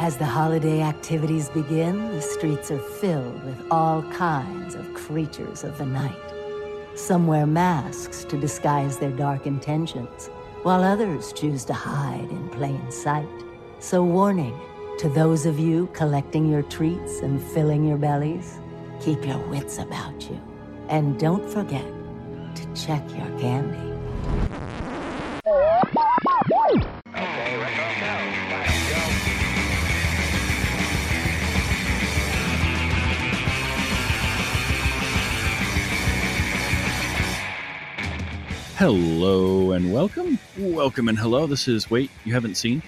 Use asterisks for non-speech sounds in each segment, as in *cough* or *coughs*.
As the holiday activities begin, the streets are filled with all kinds of creatures of the night. Some wear masks to disguise their dark intentions, while others choose to hide in plain sight. So, warning to those of you collecting your treats and filling your bellies keep your wits about you. And don't forget to check your candy. Hello and welcome. Welcome and hello. This is Wait, You Haven't Seen.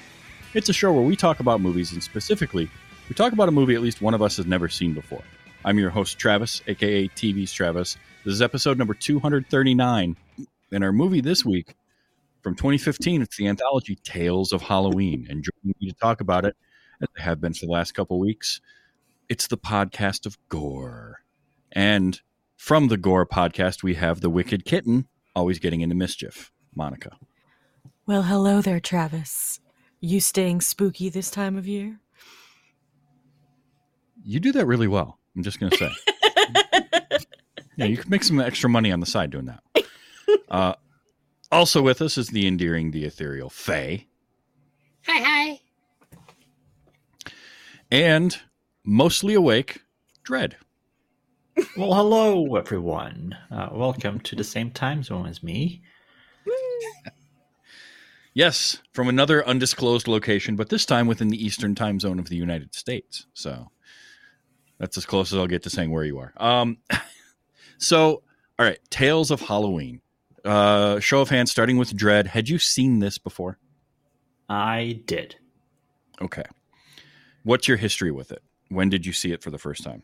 It's a show where we talk about movies, and specifically, we talk about a movie at least one of us has never seen before. I'm your host, Travis, aka TV's Travis. This is episode number 239. And our movie this week from 2015, it's the anthology Tales of Halloween. And joining me to talk about it, as they have been for the last couple weeks, it's the podcast of Gore. And from the Gore podcast, we have the Wicked Kitten, always getting into mischief. Monica. Well, hello there, Travis. You staying spooky this time of year? You do that really well. I'm just going to say. *laughs* yeah, you could make some extra money on the side doing that. Uh, also with us is the endearing, the ethereal Fae. Hi, hi. And mostly awake, Dread. Well, hello, everyone. Uh, welcome to the same time zone as me. Yes, from another undisclosed location, but this time within the eastern time zone of the United States. So that's as close as I'll get to saying where you are. Um, *laughs* so, all right, Tales of Halloween. Uh, show of hands, starting with Dread. Had you seen this before? I did. Okay. What's your history with it? When did you see it for the first time?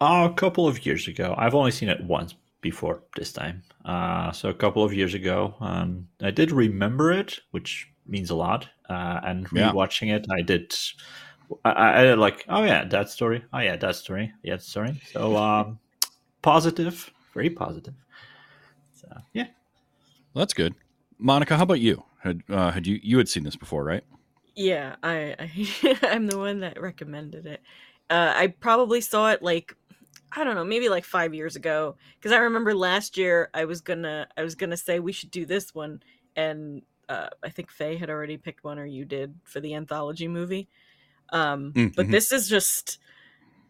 A couple of years ago. I've only seen it once before this time. Uh, so a couple of years ago, um, I did remember it, which means a lot. Uh, and Yeah. rewatching it, I did. I, I I did like, oh yeah, that story. Oh yeah, that story. Yeah, that story. So um, positive, very positive. So yeah, Well, that's good. Monica, how about you? Had uh, had you you had seen this before, right? Yeah, I, I *laughs* I'm the one that recommended it. Uh, I probably saw it like I don't know, maybe like five years ago. Because I remember last year I was gonna I was gonna say we should do this one, and uh, I think Fae had already picked one, or you did for the anthology movie. Um, Mm, but mhm. this is just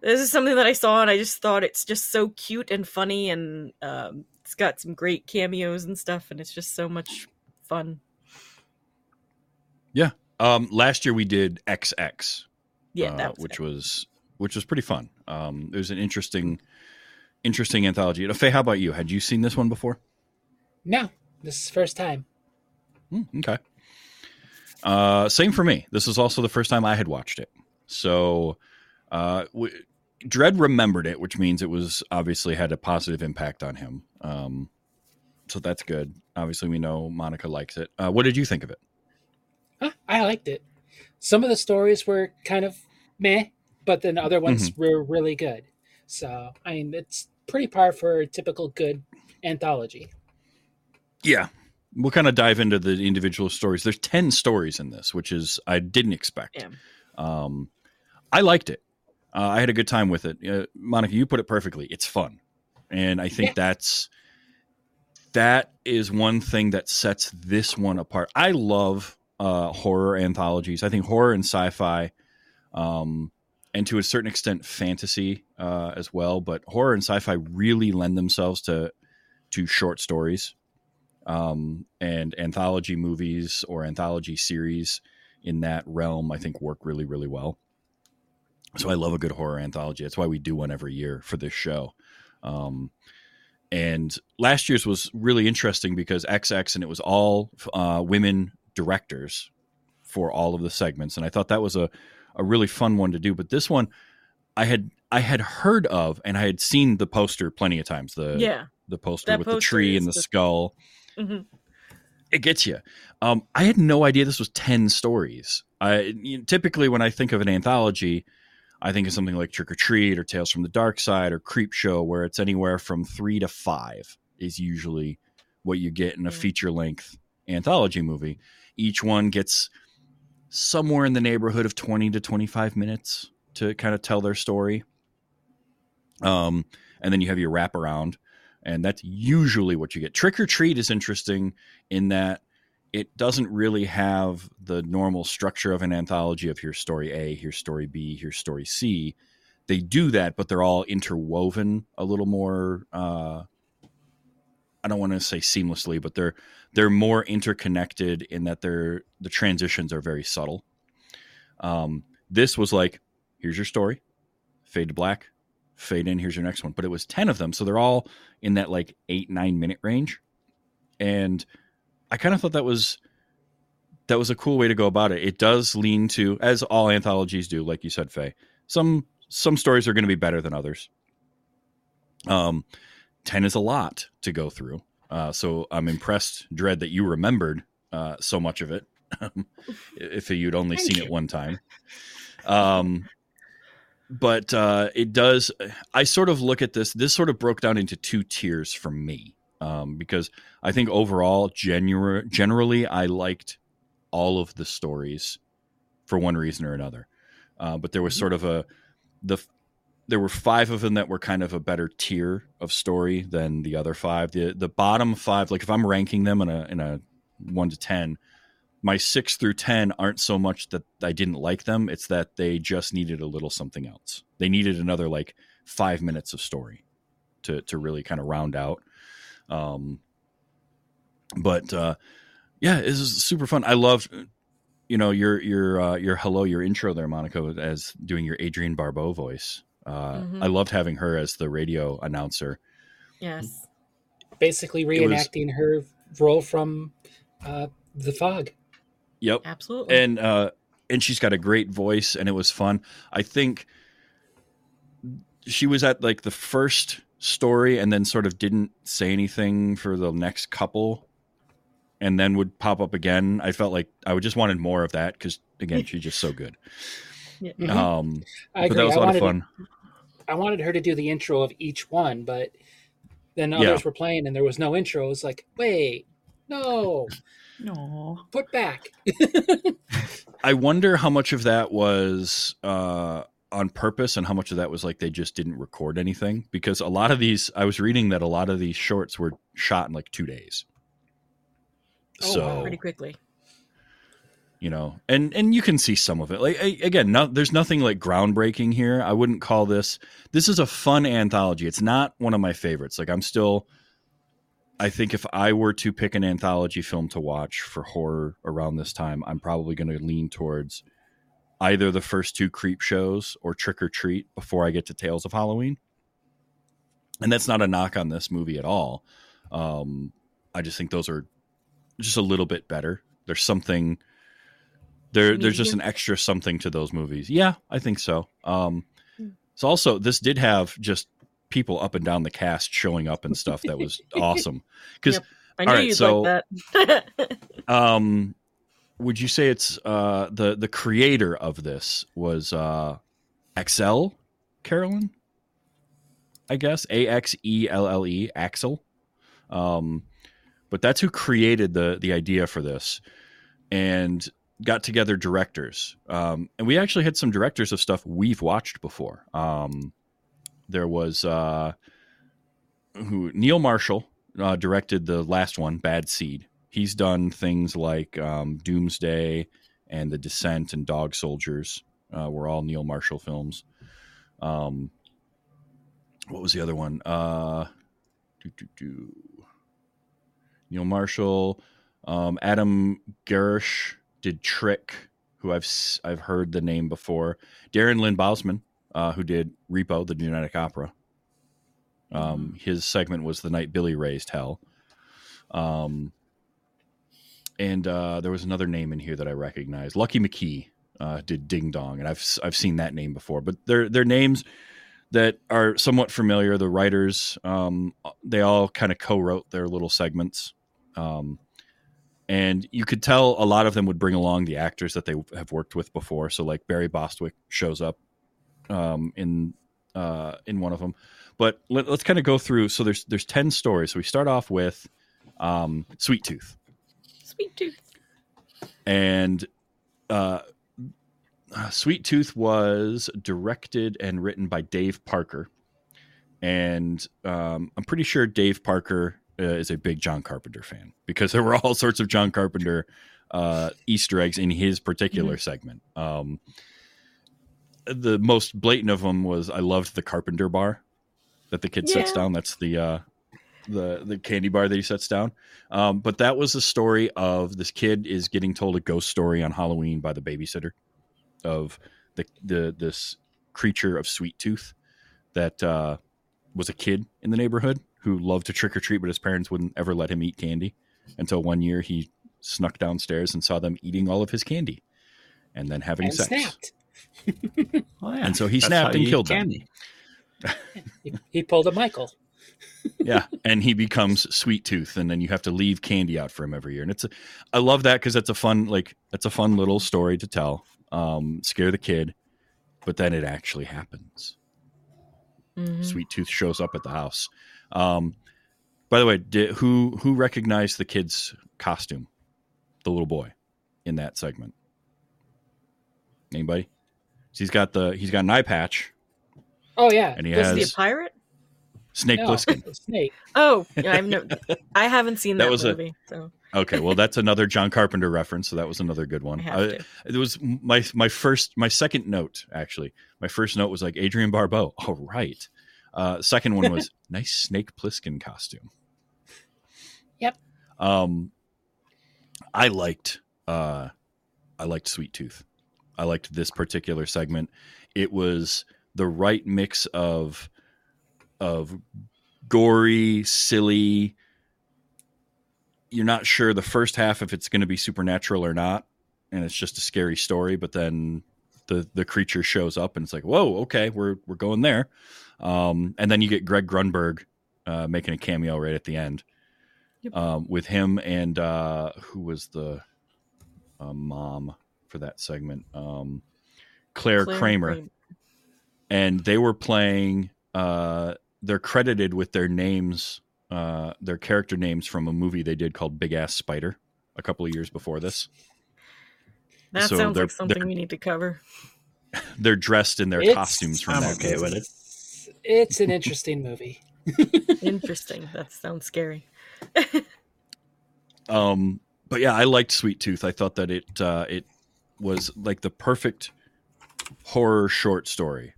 this is something that I saw, and I just thought it's just so cute and funny, and um, it's got some great cameos and stuff, and it's just so much fun. Yeah. Um, last year we did XX, Yeah, uh, that was which it. was which was pretty fun. Um, it was an interesting interesting anthology. Uh, Fae, how about you? Had you seen this one before? No, this is first time. Hmm, okay. Uh, same for me. This is also the first time I had watched it. So, uh, w- Dread remembered it, which means it was obviously had a positive impact on him. Um, so that's good. Obviously, we know Monica likes it. Uh, what did you think of it? I liked it. Some of the stories were kind of meh, but then the other ones were really good. So, I mean, it's pretty par for a typical good anthology. Yeah. We'll kind of dive into the individual stories. There's 10 stories in this, which is, I didn't expect. Yeah. Um, I liked it. Uh, I had a good time with it. Uh, Monica, you put it perfectly. It's fun. And I think Yeah. that's, that is one thing that sets this one apart. I love uh, horror anthologies. I think horror and sci-fi, um, and to a certain extent fantasy uh, as well. But horror and sci-fi really lend themselves to to short stories, um, and anthology movies or anthology series in that realm. I think work really really well. So I love a good horror anthology. That's why we do one every year for this show. Um, and last year's was really interesting because XX and it was all uh, women directors for all of the segments, and I thought that was a a really fun one to do. But this one, I had I had heard of and I had seen the poster plenty of times. The yeah. the poster That with the tree and the the- skull. hmm It gets you. Um, I had no idea this was ten stories. I you know, typically when I think of an anthology, I think of something like Trick or Treat or Tales from the Darkside or Creepshow, where it's anywhere from three to five is usually what you get in a Mm. feature length anthology movie. Each one gets somewhere in the neighborhood of 20 to 25 minutes to kind of tell their story. Um, and then you have your wraparound, and that's usually what you get. Trick or Treat is interesting in that it doesn't really have the normal structure of an anthology of here's story A, here's story B, here's story C. They do that, but they're all interwoven a little more. Uh, I don't want to say seamlessly, but they're they're more interconnected in that they're the transitions are very subtle. Um, this was like, here's your story, fade to black, fade in, here's your next one. But it was ten of them, so they're all in that like eight nine minute range, and I kind of thought that was that was a cool way to go about it. It does lean to, as all anthologies do, like you said, Fae. Some some stories are going to be better than others. Um, ten is a lot to go through, uh, so I'm impressed, Dread, that you remembered uh, so much of it. if you'd only Thank seen you. it one time, um, but uh, it does. I sort of look at this. This sort of broke down into two tiers for me um, because I think overall, genu- generally, I liked all of the stories for one reason or another. Uh, but there was sort of a the there were five of them that were kind of a better tier of story than the other five. The the bottom five, like if I'm ranking them in a in a one to ten, my six through ten aren't so much that I didn't like them. It's that they just needed a little something else. They needed another like five minutes of story to to really kind of round out. Um, but uh, yeah, it was super fun. I loved, you know, your your uh, your hello, your intro there, Monica, as doing your Adrienne Barbeau voice. Uh, Mhm. I loved having her as the radio announcer. Yes. Basically was- reenacting her role from uh, The Fog. Yep, Absolutely. and uh, and she's got a great voice, and it was fun. I think she was at like the first story, and then sort of didn't say anything for the next couple, and then would pop up again. I felt like I would just wanted more of that because again, she's just so good. *laughs* Yeah. Mhm. Um, I but agree. that was I a lot of wanted, fun. I wanted her to do the intro of each one, but then Yeah. others were playing and there was no intro. It was like, wait, no, No. put back. *laughs* I wonder how much of that was uh, on purpose and how much of that was like they just didn't record anything because a lot of these I was reading that a lot of these shorts were shot in like two days. Oh, so wow. Pretty quickly. You know, and and you can see some of it. Like again, there's nothing like groundbreaking here. I wouldn't call this. This is a fun anthology. It's not one of my favorites. Like I'm still. I think if I were to pick an anthology film to watch for horror around this time, I'm probably going to lean towards either the first two Creepshows or Trick or Treat before I get to Tales of Halloween. And that's not a knock on this movie at all. Um, I just think those are just a little bit better. There's something there. There's just an extra something to those movies. Yeah, I think so. Um, Hmm. so also this did have just people up and down the cast showing up and stuff that was *laughs* awesome. Because Yep. I knew All right, you'd so- like that. *laughs* um, would you say it's uh, the the creator of this was uh, Axelle Carolyn? I guess A X E L L E Axelle. Um, but that's who created the the idea for this, and got together directors. Um, and we actually had some directors of stuff we've watched before. Um, there was uh, who Neil Marshall uh, directed the last one, Bad Seed. He's done things like um, Doomsday and The Descent and Dog Soldiers. Uh, were all Neil Marshall films. Um, what was the other one? Uh, doo, doo, doo. Neil Marshall, um, Adam Gierasch did Trick, who I've I've heard the name before. Darren Lynn Bousman, uh, who did Repo, the Genetic Opera. Um, his segment was the night Billy raised hell. Um, and uh, there was another name in here that I recognized. Lucky McKee uh, did Ding Dong, and I've I've seen that name before. But they're they're names that are somewhat familiar. The writers, um, they all kind of co-wrote their little segments, um, and you could tell a lot of them would bring along the actors that they have worked with before. So like Barry Bostwick shows up um, in uh, in one of them. But let, us kind of go through. So there's there's ten stories. So we start off with um, Sweet Tooth, Sweet tooth. and uh, uh, Sweet Tooth was directed and written by Dave Parker, and um, I'm pretty sure Dave Parker uh, is a big John Carpenter fan because there were all sorts of John Carpenter uh, Easter eggs in his particular segment. Um, the most blatant of them was I loved the Carpenter bar that the kid sets down. That's the uh, the the candy bar that he sets down. Um, but that was the story of this kid is getting told a ghost story on Halloween by the babysitter of the the this creature of Sweet Tooth that uh, was a kid in the neighborhood who loved to trick or treat, but his parents wouldn't ever let him eat candy until one year he snuck downstairs and saw them eating all of his candy and then having and sex. snapped. *laughs* Oh, yeah. And so he That's snapped and you eat killed them. candy. He, he pulled a Michael. *laughs* yeah and he becomes sweet tooth and then you have to leave candy out for him every year and it's a, i love that because that's a fun like that's a fun little story to tell um scare the kid but then it actually happens Mhm. sweet tooth shows up at the house um by the way did, who who recognized the kid's costume the little boy in that segment anybody so he's got the he's got an eye patch Oh yeah, and he Was he a has pirate? snake no, Plissken. *laughs* Snake. Oh, yeah, I've no, I haven't seen That that, was a- movie, so Okay, well, that's another John Carpenter reference, so that was another good one. have I- it was my my first my second note actually. My first note was like Adrienne Barbeau. *laughs* All right. Uh, second one was *laughs* nice Snake Plissken costume. Yep. Um, I liked uh, I liked Sweet Tooth. I liked this particular segment. It was the right mix of of gory, silly. You're not sure the first half if it's going to be supernatural or not, and it's just a scary story. But then the the creature shows up, and it's like, whoa, okay, we're we're going there. Um, and then you get Greg Grunberg uh, making a cameo right at the end Yep. um, with him and uh, who was the uh, mom for that segment? Um, Claire, Claire Kramer Kramer. and they were playing uh they're credited with their names uh their character names from a movie they did called big ass spider a couple of years before this That So sounds like something we need to cover. *laughs* they're dressed in their It's- costumes from I'm that okay movie. with it. It's, it's an interesting movie. *laughs* Interesting. that sounds scary. *laughs* um but yeah i liked sweet tooth i thought that it uh it was like the perfect horror short story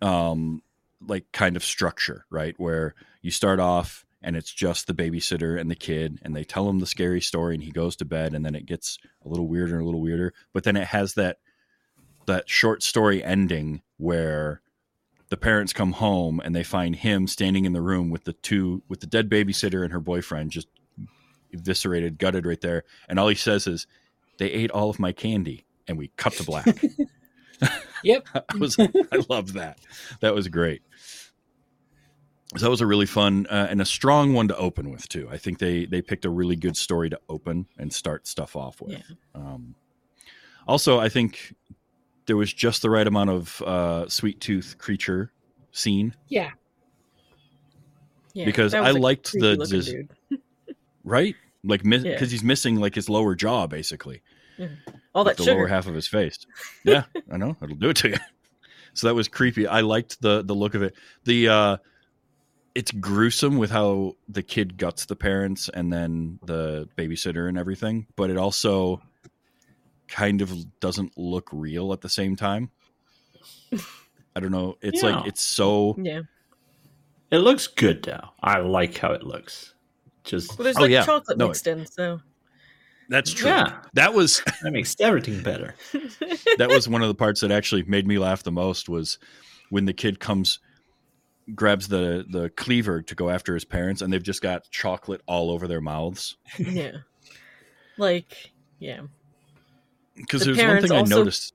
um like kind of structure right where you start off and it's just the babysitter and the kid and they tell him the scary story and he goes to bed and then it gets a little weirder and a little weirder but then it has that that short story ending where the parents come home and they find him standing in the room with the two with the dead babysitter and her boyfriend just eviscerated gutted right there and all he says is they ate all of my candy and we cut to black *laughs* Yep. *laughs* I was I loved that. That was great. So that was a really fun uh, and a strong one to open with too. I think they they picked a really good story to open and start stuff off with. Yeah. Um, also, I think there was just the right amount of uh, sweet tooth creature scene, Yeah. Yeah, Because I liked the *laughs* right? Like because Yeah. he's missing like his lower jaw basically. all that the lower half of his face. *laughs* Yeah, I know it'll do it to you. *laughs* So that was creepy. I liked the the look of it. The uh it's gruesome with how the kid guts the parents and then the babysitter and everything, but it also kind of doesn't look real at the same time. I don't know. It's Yeah. like it's so Yeah. It looks good though. I like how it looks. Just Well, there's Oh, like yeah. chocolate No, mixed in, so that's true. yeah, That was *laughs* that makes everything better. *laughs* that was one of the parts that actually made me laugh the most was when the kid comes grabs the the cleaver to go after his parents and they've just got chocolate all over their mouths yeah. Like, yeah. Because The there's one thing i noticed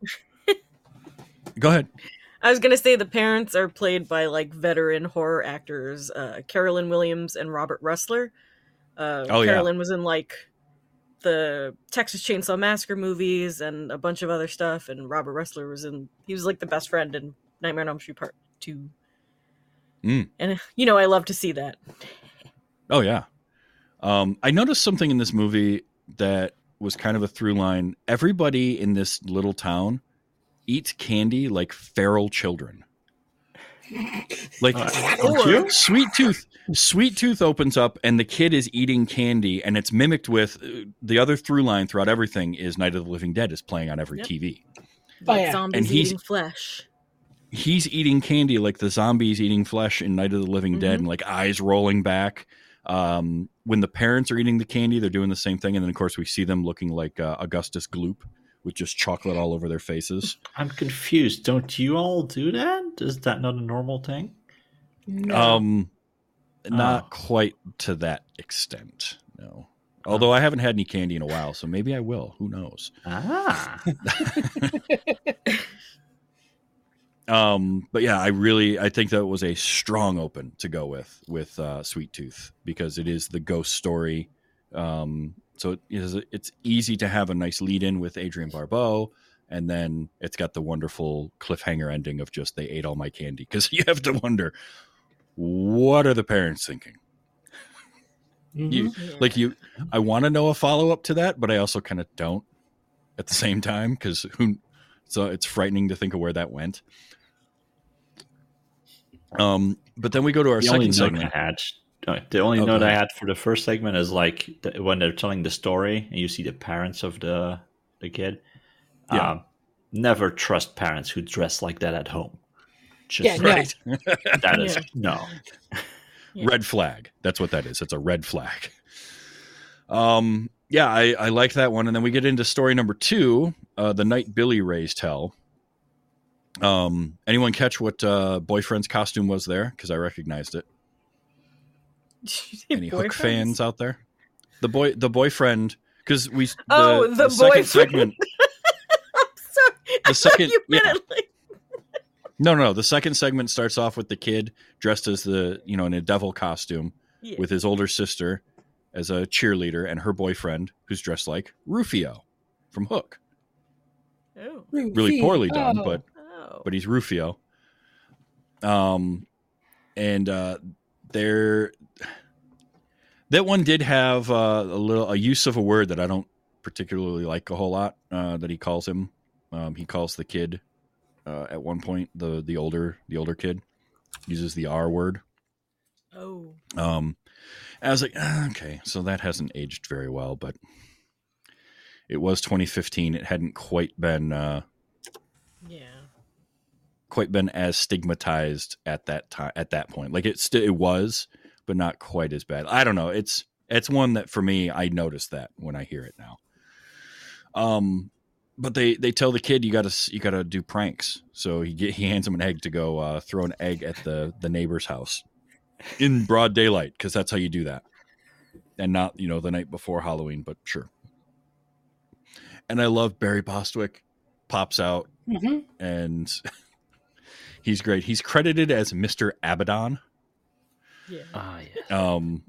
*laughs* go ahead I was gonna say the parents are played by like veteran horror actors, uh, Caroline Williams and Robert Rusler. Uh, Oh, yeah. Caroline was in like the Texas Chainsaw Massacre movies and a bunch of other stuff, and Robert Rusler was in. He was like the best friend in Nightmare on Elm Street Part Two. Mm. And you know, I love to see that. oh yeah um i noticed something in this movie that was kind of a through line. Everybody in this little town eats candy like feral children. Like you? Sweet Tooth, Sweet Tooth opens up and the kid is eating candy, and it's mimicked with uh, the other through line throughout everything is Night of the Living Dead is playing on every Yep. TV. Like yeah. zombies And he's- eating flesh. He's eating candy like the zombies eating flesh in Night of the Living Dead, Mhm. and like eyes rolling back. Um, when the parents are eating the candy, they're doing the same thing, and then of course we see them looking like uh, Augustus Gloop with just chocolate all over their faces. I'm confused. Don't you all do that? Is that not a normal thing? No. Um, not Oh. quite to that extent, no. Although I haven't had any candy in a while, so maybe I will. Who knows? Ah, *laughs* Um, but yeah, I really I think that was a strong open to go with with uh, Sweet Tooth because it is the ghost story. Um, so it is it's easy to have a nice lead in with Adrienne Barbeau, and then it's got the wonderful cliffhanger ending of just they ate all my candy because *laughs* you have to wonder what are the parents thinking. Mhm. You like you, I want to know a follow up to that, but I also kind of don't at the same time because who. So it's frightening to think of where that went. Um, but then we go to our the second note segment. I had, uh, the only go note I had for the first segment is like the, when they're telling the story and you see the parents of the the kid. Yeah. Um, never trust parents who dress like that at home. Just Yeah, no. Right. *laughs* that is Yeah. no. Yeah. Red flag. That's what that is. It's a red flag. Um, yeah, I, I like that one. And then we get into story number two, uh, the night Billy raised hell. Um, anyone catch what uh, boyfriend's costume was there? Because I recognized it. Any Hook fans out there? The boy, the boyfriend, because we. The, Oh, the second segment. *laughs* I'm sorry. The thought second- you yeah. like *laughs* No, no, the second segment starts off with the kid dressed as the you know in a devil costume yeah. with his older sister as a cheerleader and her boyfriend who's dressed like Rufio from Hook. oh. Really poorly done, Oh. but. But he's Rufio. Um, and uh, there, that one did have uh, a little a use of a word that I don't particularly like a whole lot. Uh, that he calls him. Um, he calls the kid uh, at one point the the older the older kid uses the R word. oh. Um, I was like, "Ah, okay, so that hasn't aged very well, but it was 2015. It hadn't quite been uh, Yeah. Quite been as stigmatized at that time at that point. Like it still it was, but not quite as bad. I don't know. It's it's one that for me I notice that when I hear it now. Um, but they they tell the kid you got to you got to do pranks. So he get, he hands him an egg to go uh, throw an egg at the the neighbor's house in broad daylight because that's how you do that, and not you know the night before Halloween. But sure. And I love Barry Bostwick pops out Mhm. and *laughs* he's great. He's credited as Mr. Abaddon. Yeah. Ah, yeah. Um,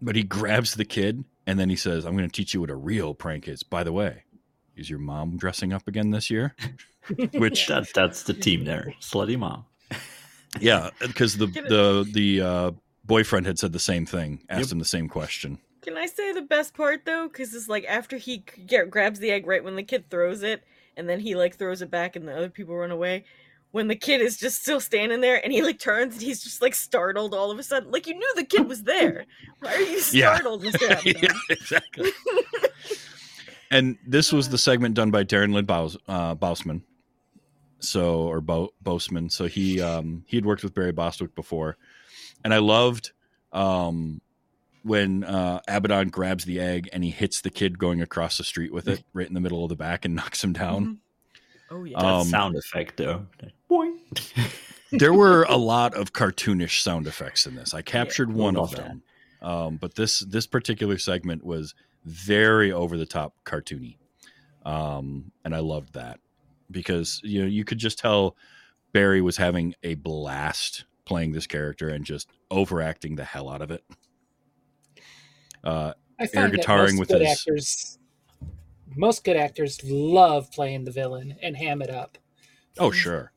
but he grabs the kid and then he says, I'm going to teach you what a real prank is. By the way, is your mom dressing up again this year? *laughs* Which, That that's the team there. Slutty mom. yeah, because the, the, the, uh, boyfriend had said the same thing, asked Yep. him the same question. Can I say the best part though? Because it's like after he c- get, grabs the egg right when the kid throws it, and then he like throws it back, and the other people run away. When the kid is just still standing there, and he like turns, and he's just like startled all of a sudden. Like you knew the kid was there. Why are you startled, Abaddon? *laughs* yeah, exactly. *laughs* and this was the segment done by Darren Lynn Baus, uh. So, or Bo, Boseman. So he, um, he had worked with Barry Bostwick before. And I loved, um, when, uh, Abaddon grabs the egg and he hits the kid going across the street with it *laughs* right in the middle of the back and knocks him down. Oh yeah. That Um, sound effect though. Boing. *laughs* there were a lot of cartoonish sound effects in this. I captured one of love that. them, um, but this this particular segment was very over the top cartoony, um, and I loved that because you know you could just tell Barry was having a blast playing this character and just overacting the hell out of it. Uh, I find that guitaring most with good his- actors, most good actors love playing the villain and ham it up. Oh, sure.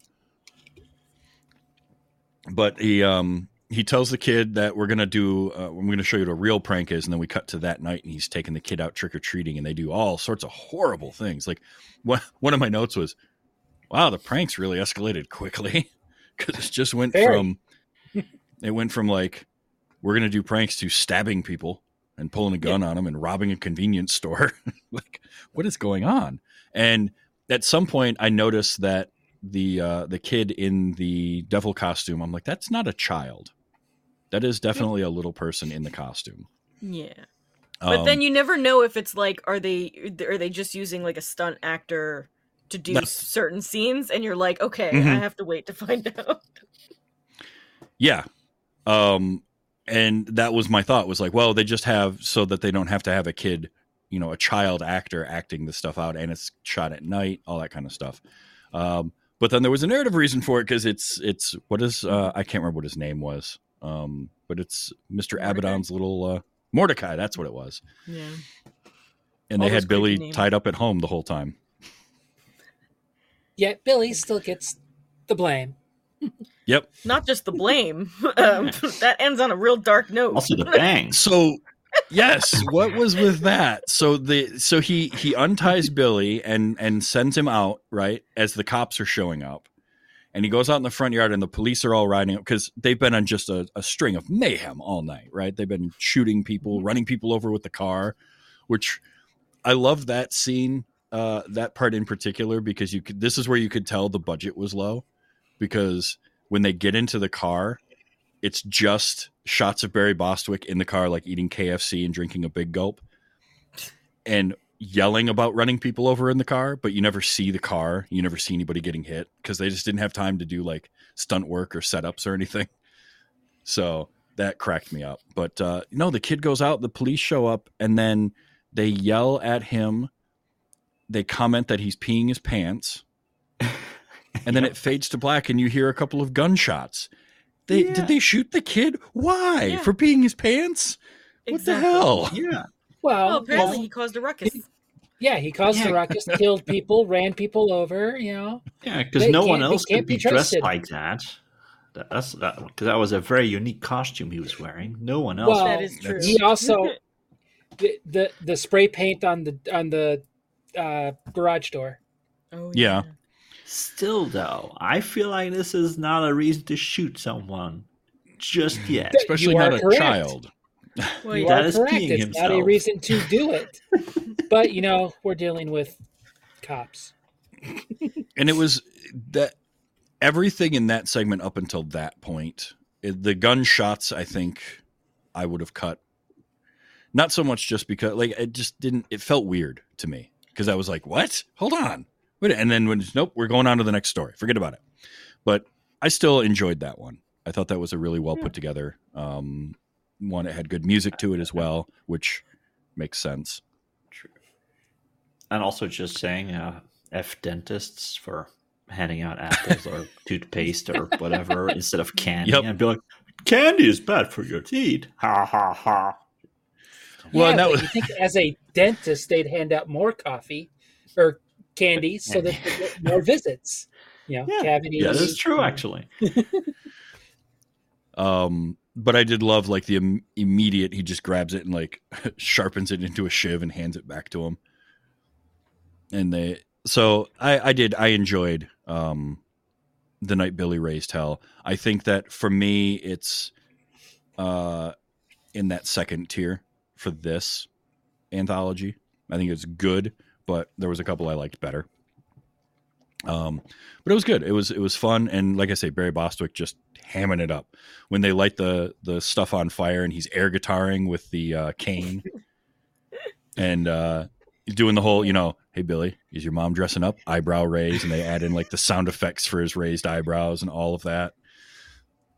But he, um, he tells the kid that we're gonna do uh, i'm gonna show you what a real prank is and then we cut to that night and he's taking the kid out trick-or-treating and they do all sorts of horrible things like one, one of my notes was wow the pranks really escalated quickly *laughs* because it just went Very. from it went from like we're gonna do pranks to stabbing people and pulling a gun on them and robbing a convenience store *laughs* like what is going on and at some point i noticed that the uh the kid in the devil costume i'm like that's not a child that is definitely a little person in the costume Yeah. But Um, then you never know if it's like are they are they just using like a stunt actor to do certain scenes and you're like, okay, Mhm. I have to wait to find *laughs* out. Yeah. Um and that was my thought was like, well, they just have so that they don't have to have a kid, you know, a child actor acting this stuff out and it's shot at night, all that kind of stuff. Um but then there was a narrative reason for it because it's it's what is uh I can't remember what his name was. Um but it's Mr. Mordecai? Abaddon's little uh Mordecai, that's what it was. Yeah. And All they had Billy names. tied up at home the whole time. Yet Billy still gets the blame. Yep. *laughs* Not just the blame. *laughs* um, *laughs* that ends on a real dark note. Also the bang. So yes, what was with that? So the so he he unties Billy and and sends him out right as the cops are showing up, and he goes out in the front yard and the police are all riding up because they've been on just a, a string of mayhem all night. Right? They've been shooting people, running people over with the car, which I love that scene. Uh, that part in particular because you could this is where you could tell the budget was low because when they get into the car it's just shots of Barry Bostwick in the car, like eating KFC and drinking a big gulp, and yelling about running people over in the car. But you never see the car. You never see anybody getting hit because they just didn't have time to do like stunt work or setups or anything. *laughs* So that cracked me up. But uh, no, the kid goes out. The police show up, and then they yell at him. They comment that he's peeing his pants. And then it fades to black, and you hear a couple of gunshots. They Yeah. did they shoot the kid? Why Yeah. for peeing his pants? What the hell? Yeah. Well, Well, apparently well, he caused a ruckus. yeah, he caused Yeah. a ruckus, killed people, ran people over. You know, Yeah, because no one else can't could be be dressed like that. That- That's that because that was a very unique costume he was wearing. No one else. Well, that is true. he also the, the the spray paint on the on the uh, garage door. oh, Yeah. Still, though, I feel like this is not a reason to shoot someone just yet. Especially not are a correct. child. Well, *laughs* you. That are correct. peeing It's not a reason to do it. *laughs* but you know, we're dealing with cops. And it was that everything in that segment up until that point, it, the gunshots, I think I would have cut. Not so much just because, like, it just didn't, it felt weird to me because I was like, what? Hold on. Wait, and then when, nope, we're going on to the next story. Forget about it. But I still enjoyed that one. I thought that was a really well put together um, one. It had good music to it as well, which makes sense. True. And also just saying uh, F dentists for handing out apples or *laughs* toothpaste or whatever instead of candy. Yep. And be like, candy is bad for your teeth. Ha ha ha. Well, yeah, and that was- you think as a dentist they'd hand out more coffee or candy so that they get more *laughs* visits. You know, Yeah. cavities. Yeah, that's true, actually. *laughs* Um, but I did love like the Im- immediate. He just grabs it and like *laughs* sharpens it into a shiv and hands it back to him. And they, so I, I did, I enjoyed um, the night Billy raised hell. I think that for me, it's uh, in that second tier for this anthology. I think it's good, but there was a couple I liked better. Um, but it was good. It was it was fun, and like I say, Barry Bostwick just hamming it up when they light the the stuff on fire, and he's air guitaring with the uh, cane, *laughs* and uh, doing the whole, you know, hey Billy, is your mom dressing up? Eyebrow raise, and they add in like the sound effects for his raised eyebrows and all of that.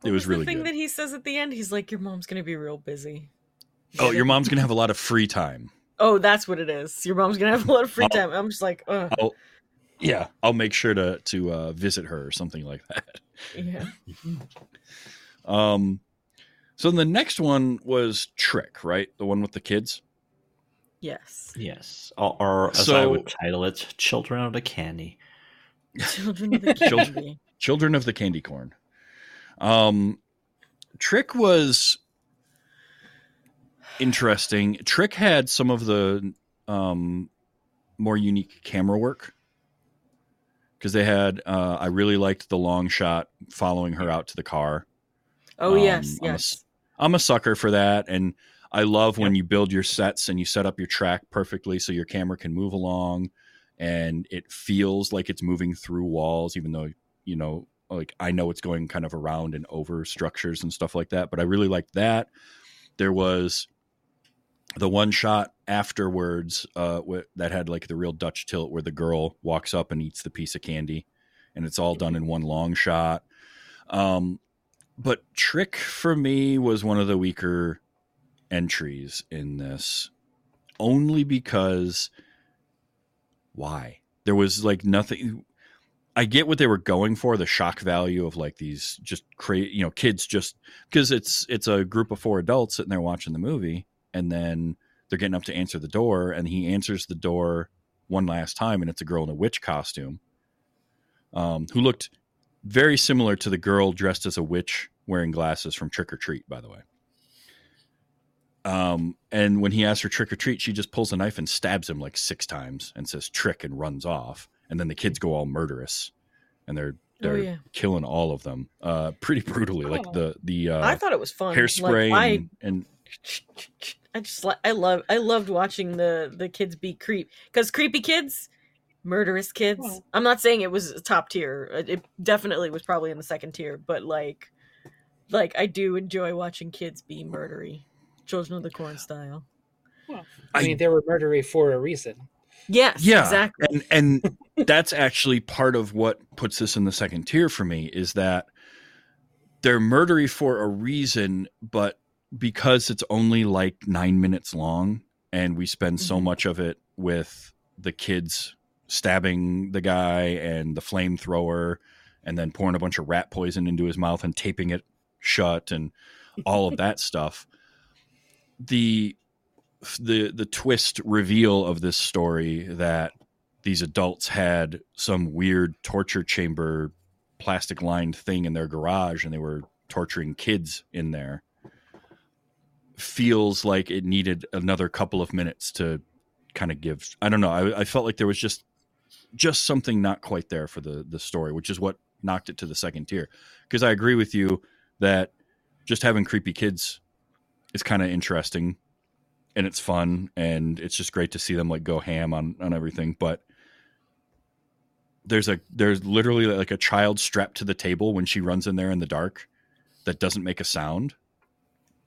What it was, the really thing good. that he says at the end. He's like, "Your mom's gonna be real busy." oh, your mom's gonna have a lot of free time. Oh, that's what it is. Your mom's gonna have a lot of free Oh. time. I'm just like, Ugh. I'll, yeah, I'll make sure to to uh, visit her or something like that. yeah. *laughs* Um, so the next one was Trick, right? The one with the kids. Yes. Yes. Or, or as I would title it, Children of the Candy. Children of the Children- *laughs* candy. Children of the Candy Corn. Um, Trick was interesting. Trick had some of the um, more unique camera work because they had. Uh, I really liked the long shot following her out to the car. Oh Um, yes, I'm a yes. I'm a sucker for that, and I love when you build your sets and you set up your track perfectly so your camera can move along, and it feels like it's moving through walls, even though you know, like I know it's going kind of around and over structures and stuff like that. But I really liked that. There was the one shot afterwards uh, that had like the real Dutch tilt where the girl walks up and eats the piece of candy, and it's all done in one long shot. Um, but Trick for me was one of the weaker entries in this, only because why? There was like nothing. I get what they were going for the shock value of like these just create you know kids just because it's it's a group of four adults sitting there watching the movie and then they're getting up to answer the door and he answers the door one last time and it's a girl in a witch costume um, who looked very similar to the girl dressed as a witch wearing glasses from Trick or Treat, by the way. Um, and when he asks for trick or treat, she just pulls a knife and stabs him like six times and says trick and runs off. And then the kids go all murderous and they're Oh they're yeah. killing all of them uh pretty brutally. Like Oh. the the uh I thought it was fun. hairspray Like, and, and I, I just li- I love I loved watching the the kids be creep because creepy kids, murderous kids. Well- I'm not saying it was top tier. It it definitely was probably in the second tier, but like, like I do enjoy watching kids be murdery, Children of the Corn style. Well, I, I- mean, they were murdery for a reason. Yes, yeah exactly. and and *laughs* that's actually part of what puts this in the second tier for me is that they're murdery for a reason but because it's only like nine minutes long and we spend so Mhm. much of it with the kids stabbing the guy and the flamethrower and then pouring a bunch of rat poison into his mouth and taping it shut and all of that *laughs* stuff the the the twist reveal of this story that these adults had some weird torture chamber plastic lined thing in their garage and they were torturing kids in there feels like it needed another couple of minutes to kind of give i don't know I, I felt like there was just just something not quite there for the the story which is what knocked it to the second tier because i agree with you that just having creepy kids is kind of interesting and it's fun and it's just great to see them like go ham on on everything but there's a there's literally like a child strapped to the table when she runs in there in the dark that doesn't make a sound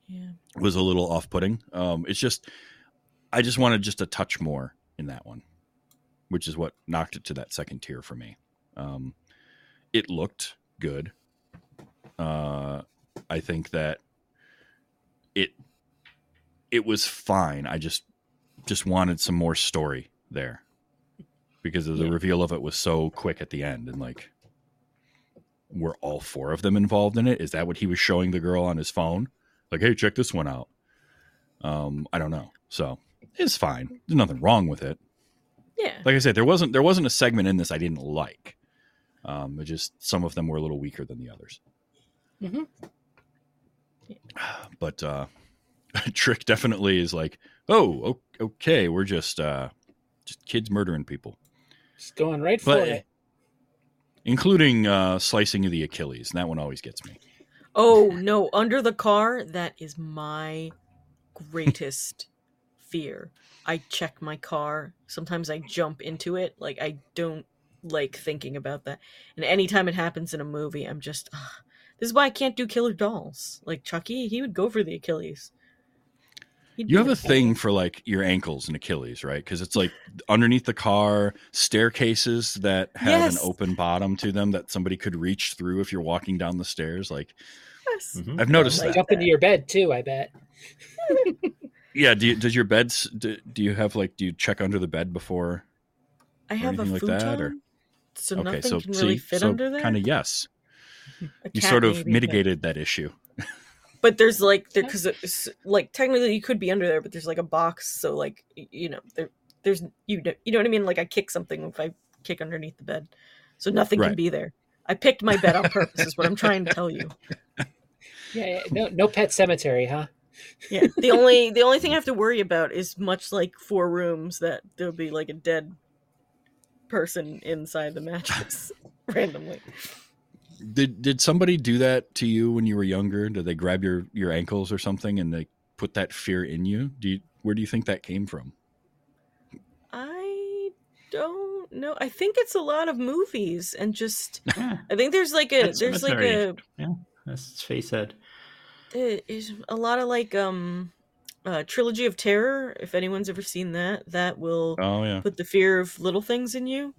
Yeah. Was a little off-putting. Um it's just i just wanted just a touch more in that one which is what knocked it to that second tier for me. Um it looked good. Uh i think that it it was fine. I just just wanted some more story there because of the Yeah. reveal of it was so quick at the end and like were all four of them involved in it? Is that what he was showing the girl on his phone like hey check this one out. Um i don't know. So it's fine. There's nothing wrong with it. Yeah. like i said there wasn't there wasn't a segment in this i didn't like. Um it just some of them were a little weaker than the others. Mm-hmm. *sighs* but uh *laughs* trick definitely is like oh okay we're just uh just kids murdering people. Just going right for but it. including uh slicing of the achilles. And that one always gets me Oh *laughs* no, under the car, that is my greatest fear. I check my car. Sometimes I jump into it. Like I don't like thinking about that. And anytime it happens in a movie, I'm just ugh. this is why I can't do killer dolls. Like Chucky, he would go for the Achilles. He'd You have a thing for like your ankles and Achilles, right? Because it's like underneath the car, staircases that have Yes. an open bottom to them that somebody could reach through if you're walking down the stairs. Like best. Mhm. I've noticed Like that. Jump into your bed too. I bet. *laughs* Yeah. Do you, does your beds? Do, do you have like? Do you check under the bed before? I have a anything like futon, that, or- so okay, nothing so can really see, fit so under there. kind of yes. You sort of maybe, but- mitigated that issue. But there's like there because it's like technically you could be under there but there's like a box so like you know there there's you know, you know what i mean like i kick something if i kick underneath the bed so nothing can be there i picked my bed on purpose is what i'm trying to tell you *laughs* Yeah, yeah, no, no pet cemetery, huh? Yeah. The only the only thing I have to worry about is much like four rooms that there'll be like a dead person inside the mattress *laughs* randomly. Did did somebody do that to you when you were younger? Did they grab your your ankles or something and they put that fear in you? Do you, where do you think that came from? I don't know. I think it's a lot of movies and just Yeah, I think there's like a Pet there's like Sematary. a yeah, that's face it. there is a lot of like um uh trilogy of terror if anyone's ever seen that that will Oh yeah. put the fear of little things in you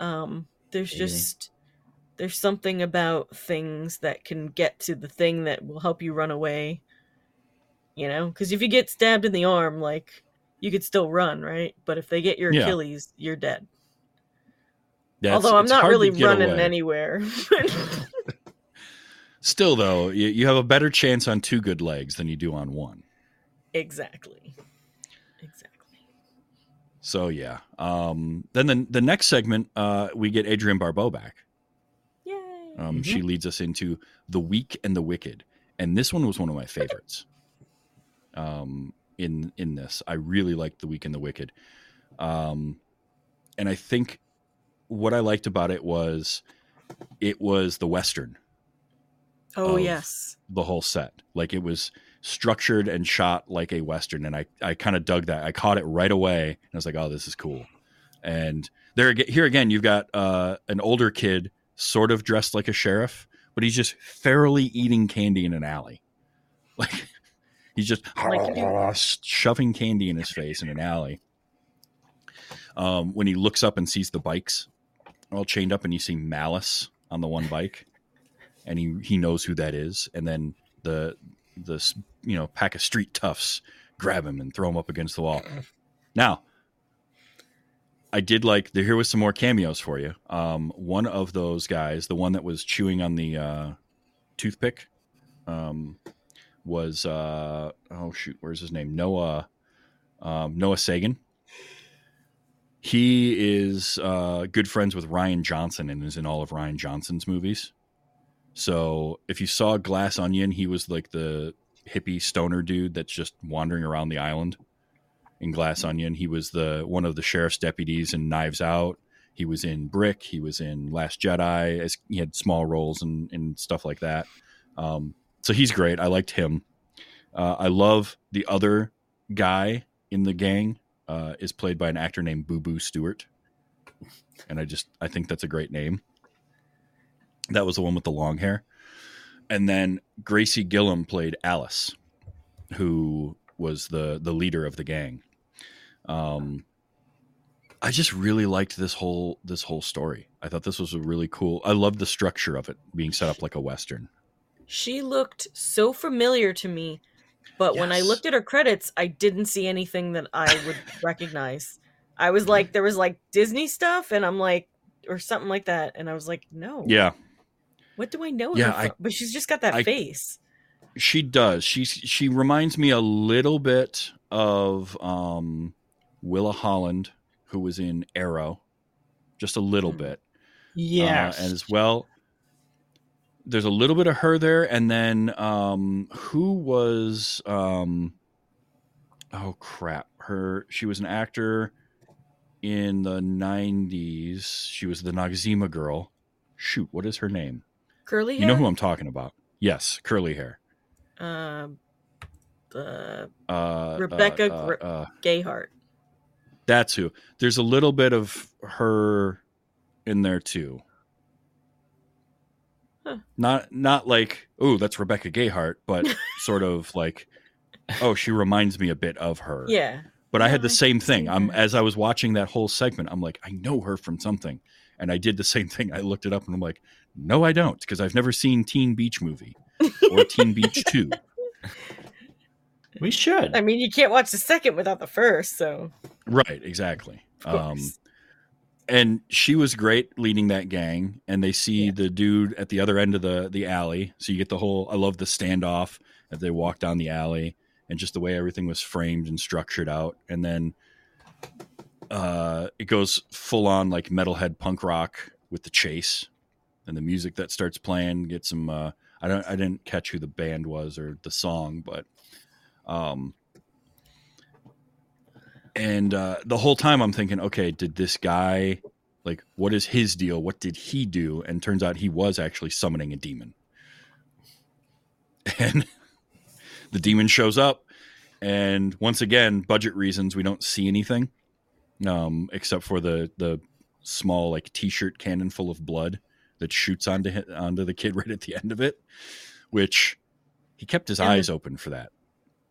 um there's Maybe. just there's something about things that can get to the thing that will help you run away you know because if you get stabbed in the arm like you could still run right but if they get your Yeah. achilles you're dead Yeah, although i'm not really running away. anywhere *laughs* *laughs* Still though, you, you have a better chance on two good legs than you do on one. exactly exactly So yeah. Um, then the the next segment, uh, we get Adrienne Barbeau back. Um, She leads us into the weak and the wicked, and this one was one of my favorites. Um, in in this, I really liked the weak and the wicked, um, and I think what I liked about it was it was the western, oh yes the whole set. Like it was structured and shot like a western, and I I kind of dug that. I caught it right away, and I was like, oh, this is cool. And there here again, you've got uh, an older kid, sort of dressed like a sheriff, but he's just ferally eating candy in an alley. *laughs* Like he's just Like- *laughs* shoving candy in his face in an alley. Um, when he looks up and sees the bikes all chained up, and you see Malice on the one bike, and he he knows who that is, and then the the you know pack of street toughs grab him and throw him up against the wall. Now, I did like the, here was some more cameos for you. Um, one of those guys, the one that was chewing on the uh, toothpick, um, was uh, oh shoot, where's his name? Noah um, Noah Segan. He is uh, good friends with Rian Johnson and is in all of Rian Johnson's movies. So if you saw Glass Onion, he was like the hippie stoner dude that's just wandering around the island. In Glass Onion, he was the one of the sheriff's deputies in Knives Out. He was in Brick. He was in Last Jedi. As he had small roles and and stuff like that. Um, so he's great. I liked him. Uh, I love the other guy in the gang. Uh, is played by an actor named Boo Boo Stewart, and I just I think that's a great name. That was the one with the long hair. And then Gracie Gillum played Alice, who was the the leader of the gang. Um, I just really liked this whole this whole story. I thought this was a really cool. I love the structure of it being set up like a western. She looked so familiar to me, but when I looked at her credits, I didn't see anything that I would *laughs* recognize. I was like, there was like Disney stuff, and I'm like, or something like that, and I was like, no, Yeah, what do I know Yeah, her I-? But she's just got that I- face. she does. She she reminds me a little bit of um, Willa Holland, who was in Arrow, just a little Hmm. bit. Yes. uh, and as well there's a little bit of her there and then um who was um oh crap her she was an actor in the 90s she was the Noxzema girl shoot what is her name Curly hair. you know who i'm talking about yes curly hair Um, the uh Rebecca uh, uh, that's who. There's a little bit of her in there too. Huh. not not like oh that's rebecca gayheart but *laughs* sort of like oh she reminds me a bit of her. Yeah. but i had the I same thing. I'm as i was watching that whole segment i'm like i know her from something. And i did the same thing. I looked it up and i'm like no i don't because i've never seen teen beach movie or teen beach 2 *laughs* We should. I mean, you can't watch the second without the first, so right exactly um and she was great leading that gang and they see Yeah. the dude at the other end of the the alley so you get the whole i love the standoff as they walk down the alley and just the way everything was framed and structured out and then uh it goes full on like metalhead punk rock with the chase and the music that starts playing get some uh I don't I didn't catch who the band was or the song, but um and uh the whole time I'm thinking, okay, did this guy like what is his deal? What did he do? And turns out he was actually summoning a demon. *laughs* And the demon shows up and once again, budget reasons, we don't see anything. Um, except for the the small like t-shirt cannon full of blood that shoots onto onto the kid *laughs* right at the end of it, which he kept his And eyes open for that.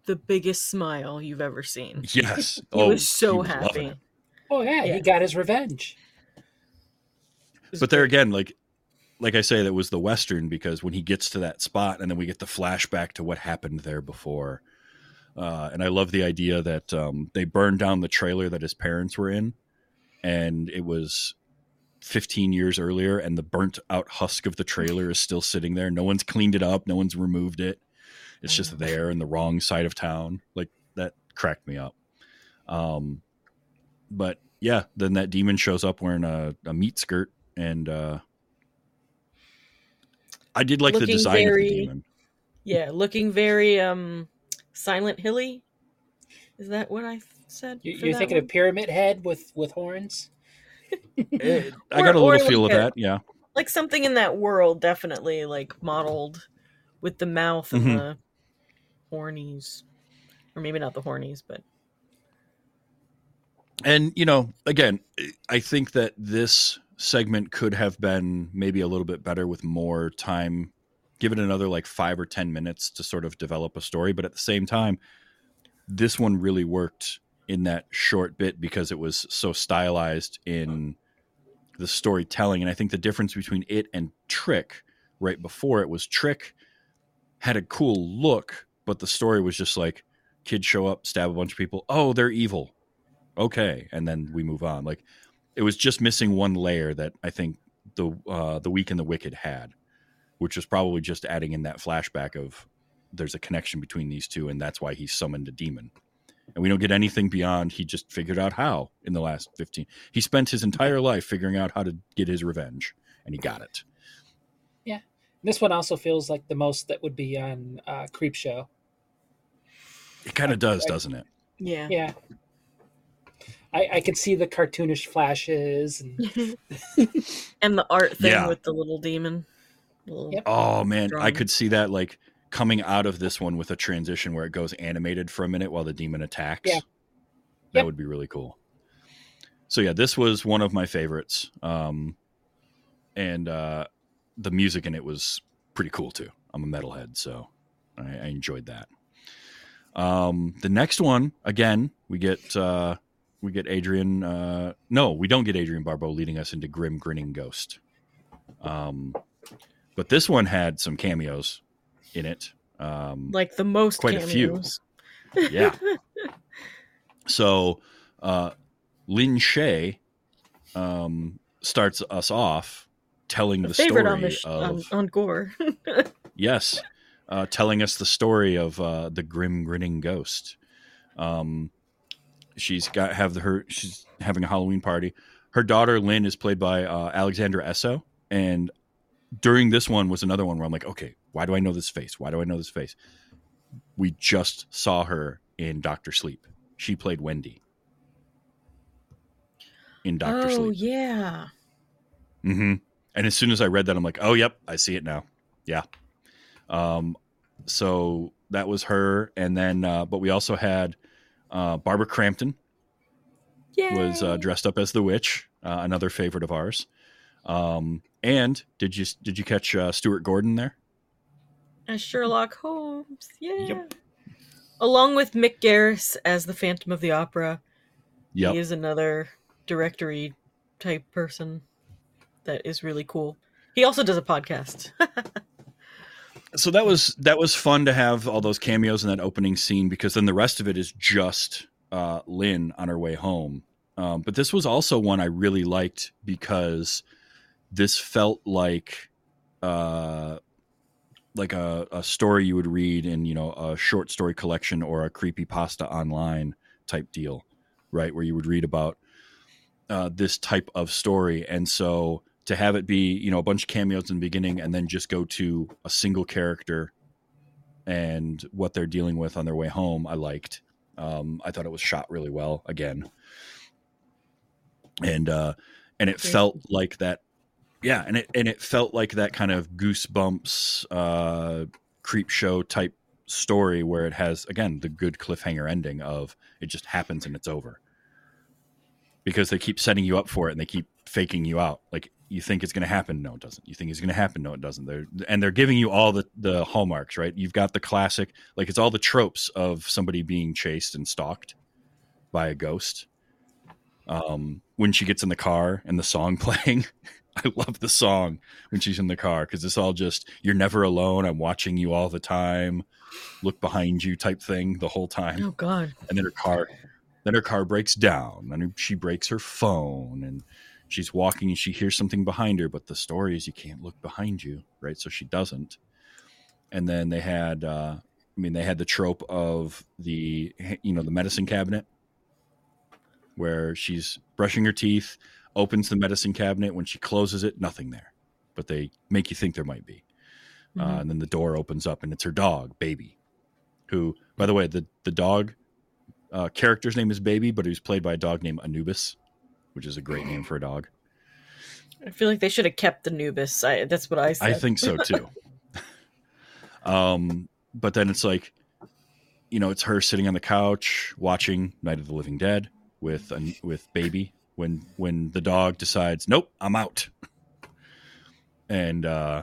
The biggest smile you've ever seen. Yes. *laughs* He was so loving happy. it. Oh yeah, Yeah. he got his revenge. But there again, like like I say, that was the western because when he gets to that spot, and then we get the flashback to what happened there before. Uh, and I love the idea that um, they burned down the trailer that his parents were in, and it was 15 years earlier, and the burnt out husk of the trailer is still sitting there. No one's cleaned it up, no one's removed it. It's just there in the wrong side of town. Like that cracked me up. Um, but yeah, then that demon shows up wearing a, a meat skirt, and uh, I did like the design very- of the demon. Yeah, looking very um Silent Hilly. Is that what I said? you, you're thinking one? of Pyramid Head with with horns. Eh, I Or- got a little feel like of a- that. Yeah, like something in that world, definitely like modeled with the mouth and Mhm. the hornies, or maybe not the hornies, but and you know, again, I think that this segment could have been maybe a little bit better with more time. Give it another like five or ten minutes to sort of develop a story, but at the same time, this one really worked in that short bit because it was so stylized in the storytelling. And I think the difference between it and Trick right before it was Trick had a cool look, but the story was just like kids show up, stab a bunch of people. Oh, they're evil. Okay, and then we move on. Like it was just missing one layer that I think the uh, the Weak and the Wicked had, which was probably just adding in that flashback of there's a connection between these two, and that's why he summoned a demon. And we don't get anything beyond he just figured out how in the last 15. He spent his entire life figuring out how to get his revenge, and he got it. Yeah. This one also feels like the most that would be on uh, Creepshow. It kind of does, I- doesn't it? yeah. Yeah. I, I could see the cartoonish flashes and *laughs* and the art thing Yeah. with the little demon. Little- Yep. Oh man, I could see that like coming out of this one with a transition where it goes animated for a minute while the demon attacks. Yeah. That Yep. would be really cool. So yeah, this was one of my favorites. Um and uh the music in it was pretty cool too. I'm a metalhead, so I, I enjoyed that. Um the next one, again, we get uh we get Adrienne uh no, we don't get Adrienne Barbeau leading us into Grim Grinning Ghost. Um but this one had some cameos in it. Um, Like the most Quite a few. yeah. *laughs* So uh, Lin Shaye um, starts us off telling A the favorite story on the sh- on, of on Gore. *laughs* yes, uh, telling us the story of uh, the grim grinning ghost. Um, she's got have the, her she's having a Halloween party. Her daughter Lynn is played by uh, Alexandra Essoe, and during this one was another one where I'm like, okay, why do I know this face? Why do I know this face? We just saw her in Doctor Sleep. She played Wendy in Doctor oh Sleep. Oh yeah. hmm And as soon as I read that, I'm like, oh, yep, I see it now. Yeah. Um, so that was her, and then, uh, but we also had uh, Barbara Crampton Yeah. was uh, dressed up as the witch, uh, another favorite of ours. Um, and did you did you catch uh, Stuart Gordon there? as Sherlock Holmes. Yeah. Yep. Along with Mick Garris as the Phantom of the Opera. Yep. He is another directory type person that is really cool. He also does a podcast. *laughs* so that was that was fun to have all those cameos in that opening scene because then the rest of it is just uh, Lynn on her way home. Um, but this was also one I really liked because this felt like uh, like a, a story you would read in you know a short story collection or a creepy pasta online type deal, right? Where you would read about uh, this type of story, and so to have it be you know a bunch of cameos in the beginning and then just go to a single character and what they're dealing with on their way home i liked. Um, i thought it was shot really well again. And uh and it felt like that yeah and it and it felt like that kind of goosebumps uh creepshow type story where it has again the good cliffhanger ending of it just happens and it's over. Because they keep setting you up for it and they keep faking you out. Like you think it's going to happen? No it doesn't. You think it's going to happen? No it doesn't. They're and they're giving you all the the hallmarks right? You've got the classic like it's all the tropes of somebody being chased and stalked by a ghost. Um when she gets in the car and the song *laughs* playing i love the song when she's in the car because it's all just you're never alone. I'm watching you all the time. Look behind you type thing the whole time. Oh God. and then her car then her car breaks down and she breaks her phone and she's walking and she hears something behind her but the story is you can't look behind you right? So she doesn't. And then they had uh i mean they had the trope of the you know the medicine cabinet where she's brushing her teeth opens the medicine cabinet. When she closes it nothing there but they make you think there might be. Uh, Mhm. and then the door opens up and it's her dog baby who by the way the the dog uh, character's name is baby but he was played by a dog named anubis which is a great name for a dog I feel like they should have kept Anubis. I, that's what I said. i think so *laughs* too um but then it's like you know it's her sitting on the couch watching night of the living dead with an with baby when when the dog decides nope i'm out and uh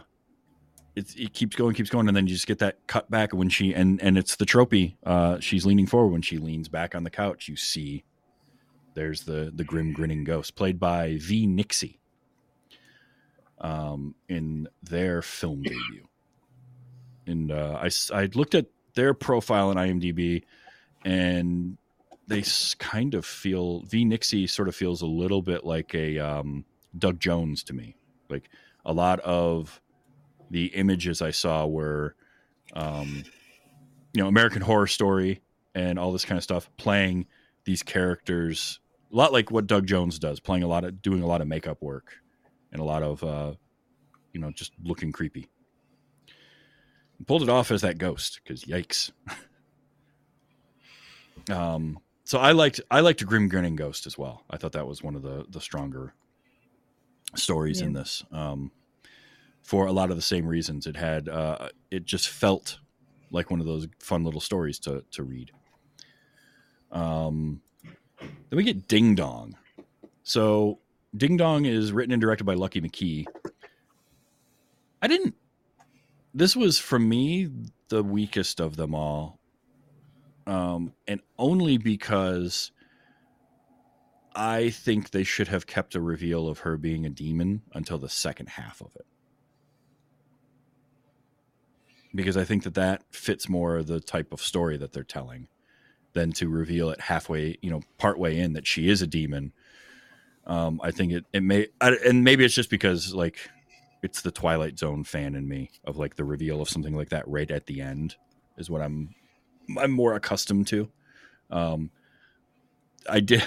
it, it keeps going keeps going and then you just get that cut back when she and and it's the tropey uh she's leaning forward when she leans back on the couch you see there's the the grim grinning ghost played by v. Nixie um in their film *coughs* debut. And uh i i looked at their profile on imdb and they kind of feel v. Nixie sort of feels a little bit like a um doug jones to me. Like a lot of the images I saw were, um, you know, American Horror Story and all this kind of stuff, playing these characters a lot like what Doug Jones does, playing a lot of, doing a lot of makeup work and a lot of, uh, you know, just looking creepy. Pulled it off as that ghost because yikes. *laughs* um, so I liked I liked a Grim Grinning Ghost as well. I thought that was one of the the stronger stories in this. Um, for a lot of the same reasons. It had uh, it just felt like one of those fun little stories to to read. Um, then we get Ding Dong. So Ding Dong is written and directed by Lucky McKee. I didn't. This was for me the weakest of them all, um, and only because I think they should have kept a reveal of her being a demon until the second half of it because I think that that fits more the type of story that they're telling than to reveal it halfway, you know, partway in that she is a demon. Um, I think it it may, I, and maybe it's just because like it's the Twilight Zone fan in me of like the reveal of something like that right at the end is what I'm I'm more accustomed to. Um, I did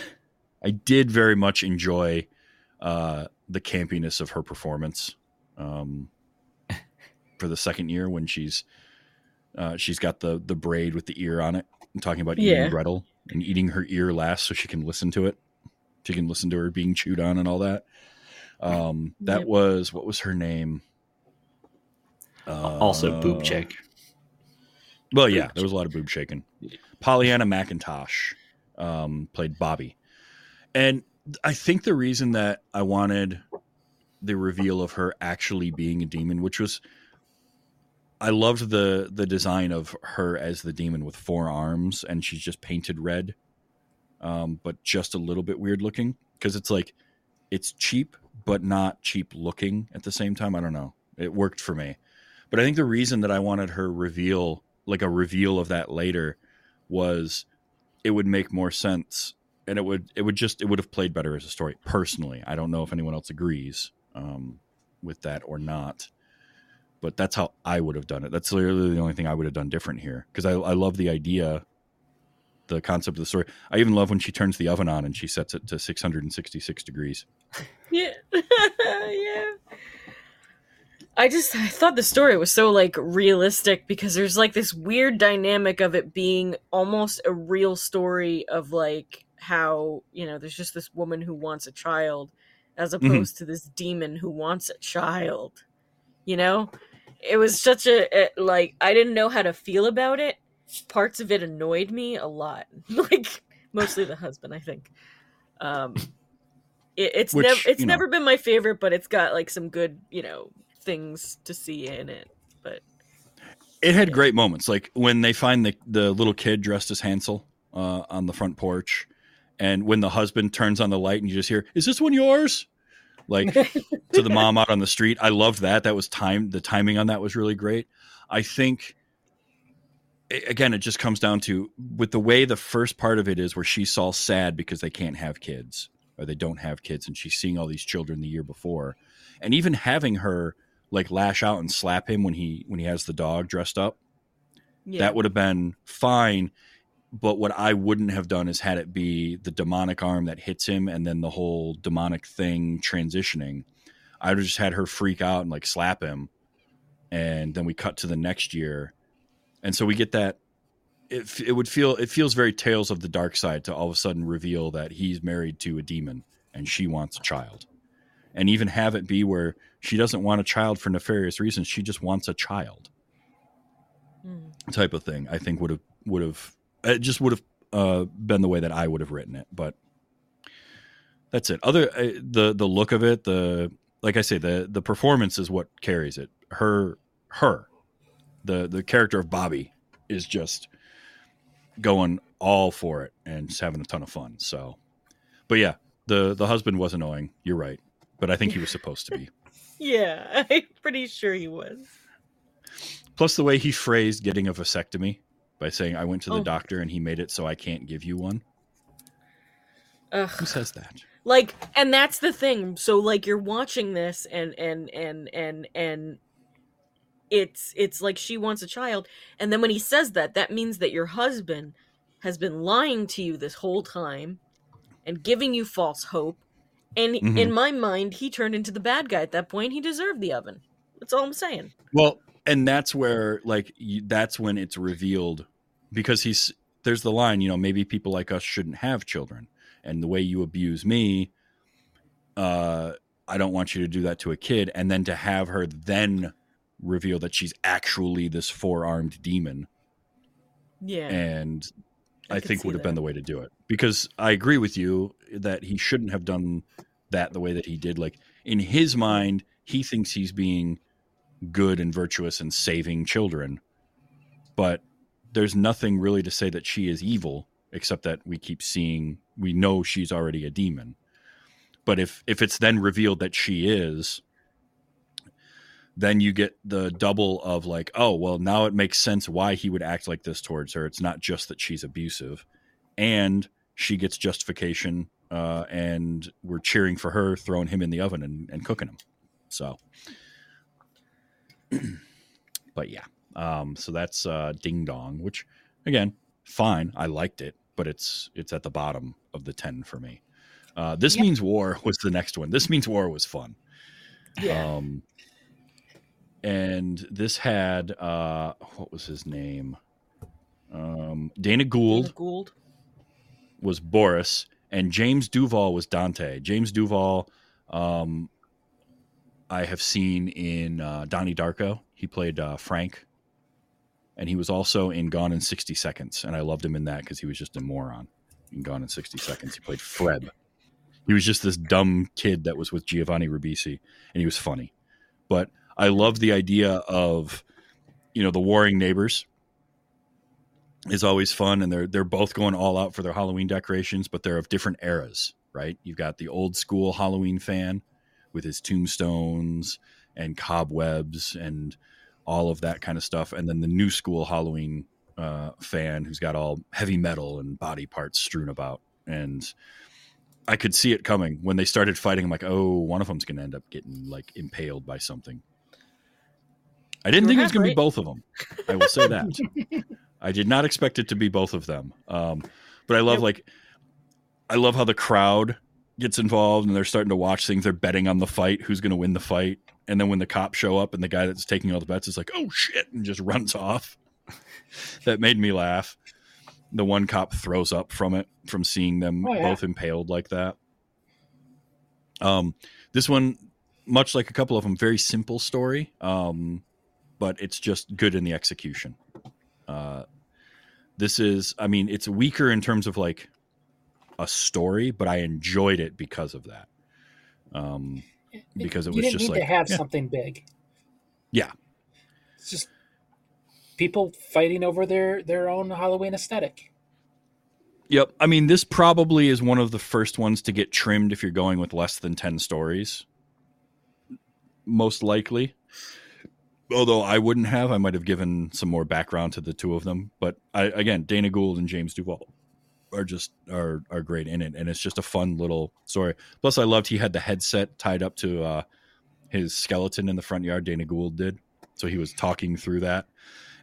I did very much enjoy uh, the campiness of her performance. Um, *laughs* for the second year when she's uh, she's got the the braid with the ear on it and talking about eating Yeah. Gretel and eating her ear last so she can listen to it. She can listen to her being chewed on and all that. Um, that Yep. was what was her name? Uh, also, boob check. Well, yeah, there was a lot of boob shaking. Pollyanna McIntosh um, played Bobby, and I think the reason that I wanted the reveal of her actually being a demon, which was I loved the the design of her as the demon with four arms, and she's just painted red, um, but just a little bit weird looking because it's like it's cheap but not cheap looking at the same time. I don't know. It worked for me, but I think the reason that I wanted her reveal, like a reveal of that later, was it would make more sense and it would it would just it would have played better as a story personally i don't know if anyone else agrees um, with that or not but that's how i would have done it that's literally the only thing i would have done different here because I, I love the idea the concept of the story i even love when she turns the oven on and she sets it to 666 degrees *laughs* Yeah. *laughs* yeah. I just I thought the story was so like realistic because there's like this weird dynamic of it being almost a real story of like how, you know, there's just this woman who wants a child as mm-hmm. opposed to this demon who wants a child. You know? It was such a it, like I didn't know how to feel about it. Parts of it annoyed me a lot. *laughs* like mostly the husband, I think. Um it, it's Which, never it's you know- never been my favorite, but it's got like some good, you know, things to see in it. But It had great moments, like when they find the the little kid dressed as Hansel uh, on the front porch, and when the husband turns on the light and you just hear, "Is this one yours?" Like *laughs* to the mom out on the street. I loved that. That was time. The timing on that was really great. I think again, it just comes down to with the way the first part of it is, where she's all sad because they can't have kids or they don't have kids, and she's seeing all these children the year before, and even having her like lash out and slap him when he when he has the dog dressed up yeah. that would have been fine but what i wouldn't have done is had it be the demonic arm that hits him and then the whole demonic thing transitioning. I would have just had her freak out and like slap him and then we cut to the next year. And so we get that it, it would feel it feels very tales of the dark side to all of a sudden reveal that he's married to a demon and she wants a child. And even have it be where she doesn't want a child for nefarious reasons she just wants a child Mm. type of thing i think would have would have it just would have uh, been the way that i would have written it but that's it. Other uh, the the look of it the like i say the the performance is what carries it. Her her the the character of bobby is just going all for it and just having a ton of fun so. But yeah the the husband was annoying you're right but i think he was supposed to be. *laughs* Yeah, *laughs* I'm pretty sure he was. Plus, the way he phrased getting a vasectomy by saying, I went to the Oh. doctor and he made it so I can't give you one. Who says that? Like, and that's the thing. So, like, you're watching this, and and and and and it's it's like she wants a child, and then when he says that, that means that your husband has been lying to you this whole time and giving you false hope. And Mhm. in my mind, he turned into the bad guy at that point. He deserved the oven. That's all I'm saying. Well, and that's where, like, that's when it's revealed because he's, there's the line, you know, maybe people like us shouldn't have children. And the way you abuse me, uh, I don't want you to do that to a kid. And then to have her then reveal that she's actually this four armed demon Yeah. and I, could think would have been the way to do it because I agree with you that he shouldn't have done that the way that he did. Like in his mind, he thinks he's being good and virtuous and saving children, but there's nothing really to say that she is evil except that we keep seeing we know she's already a demon. But if if it's then revealed that she is, then you get the double of like, oh, well, now it makes sense why he would act like this towards her. It's not just that she's abusive, and she gets justification, uh, and we're cheering for her, throwing him in the oven and, and cooking him. So, *clears throat* but yeah, um, so that's uh, Ding Dong, which again, fine. I liked it, but it's it's at the bottom of the ten for me. Uh, this Yep. means war *laughs* was the next one. This means war was fun. Yeah. Um, and this had uh, what was his name? Um, Dana Gould Dana Gould. was Boris, and James Duval was Dante. James Duval, um, I have seen in uh, Donnie Darko. He played uh, Frank, and he was also in Gone in sixty Seconds, and I loved him in that because he was just a moron. In Gone in sixty Seconds, he played Fred. He was just this dumb kid that was with Giovanni Ribisi, and he was funny. But I love the idea of, you know, the warring neighbors is always fun, and they're they're both going all out for their Halloween decorations, but they're of different eras, right? You've got the old school Halloween fan with his tombstones and cobwebs and all of that kind of stuff, and then the new school Halloween uh, fan who's got all heavy metal and body parts strewn about, and I could see it coming when they started fighting. I'm like, oh, one of them's going to end up getting like impaled by something. I didn't think it was going to be both of them. I will say that. *laughs* I did not expect it to be both of them. Um, but I love Nope. like, I love how the crowd gets involved and they're starting to watch things. They're betting on the fight, who's going to win the fight. And then when the cops show up and the guy that's taking all the bets is like, "Oh shit," and just *laughs* runs off. that made me laugh. The one cop throws up from it from seeing them Oh, yeah. both impaled like that. Um, this one, much like a couple of them, very simple story, um, but it's just good in the execution. Uh, this is, I mean, it's weaker in terms of like a story, but I enjoyed it because of that. Um, because it you was didn't just need like to have yeah. something big. Yeah. It's just people fighting over their their own Halloween aesthetic. Yep. I mean, this probably is one of the first ones to get trimmed if you're going with less than 10 stories. Most likely. Although I wouldn't have, I might have given some more background to the two of them. But I, again, Dana Gould and James Duval are just are are great in it, and it's just a fun little story. Plus, I loved he had the headset tied up to uh, his skeleton in the front yard. Dana Gould did, so he was talking through that,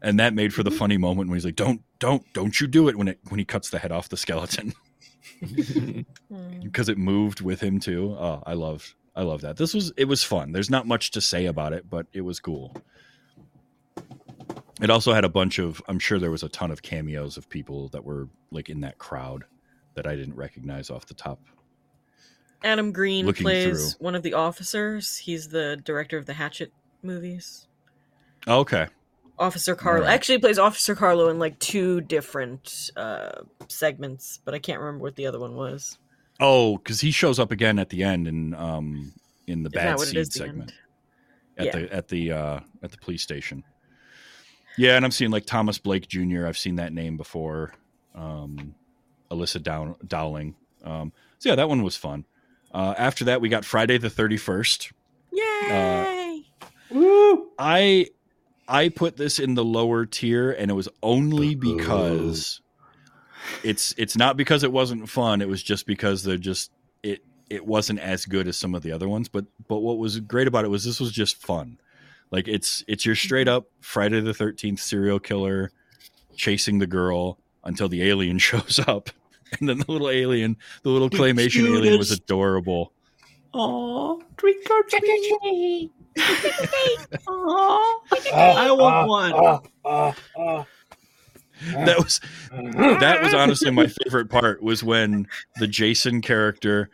and that made for the funny moment when he's like, "Don't, don't, don't you do it!" when it when he cuts the head off the skeleton *laughs* Mm. because it moved with him too. Oh, I loved I love that. This was it was fun. There's not much to say about it, but it was cool. It also had a bunch of I'm sure there was a ton of cameos of people that were like in that crowd that I didn't recognize off the top. Adam Green Looking plays through. one of the officers. He's the director of the Hatchet movies. Okay. Officer Carlo Alright. actually plays Officer Carlo in like two different uh, segments, but I can't remember what the other one was. Oh, because he shows up again at the end in um in the Is bad seed is? The segment at Yeah. the at the uh at the police station. Yeah, and I'm seeing like Thomas Blake Jr. I've seen that name before. Um, Alyssa Dow- Dowling. Um, so yeah, that one was fun. Uh, after that, we got Friday the 31st. Yay! Woo! I I put this in the lower tier, and it was only because it's it's not because it wasn't fun. It was just because they're just it it wasn't as good as some of the other ones. But but what was great about it was this was just fun. Like it's it's your straight up Friday the Thirteenth serial killer chasing the girl until the alien *laughs* shows up, and then the little alien, the little The claymation alien was adorable. Oh, trick or treat! Aw. Oh, I want one. oh, oh, oh. That was that was honestly my favorite part was when the Jason character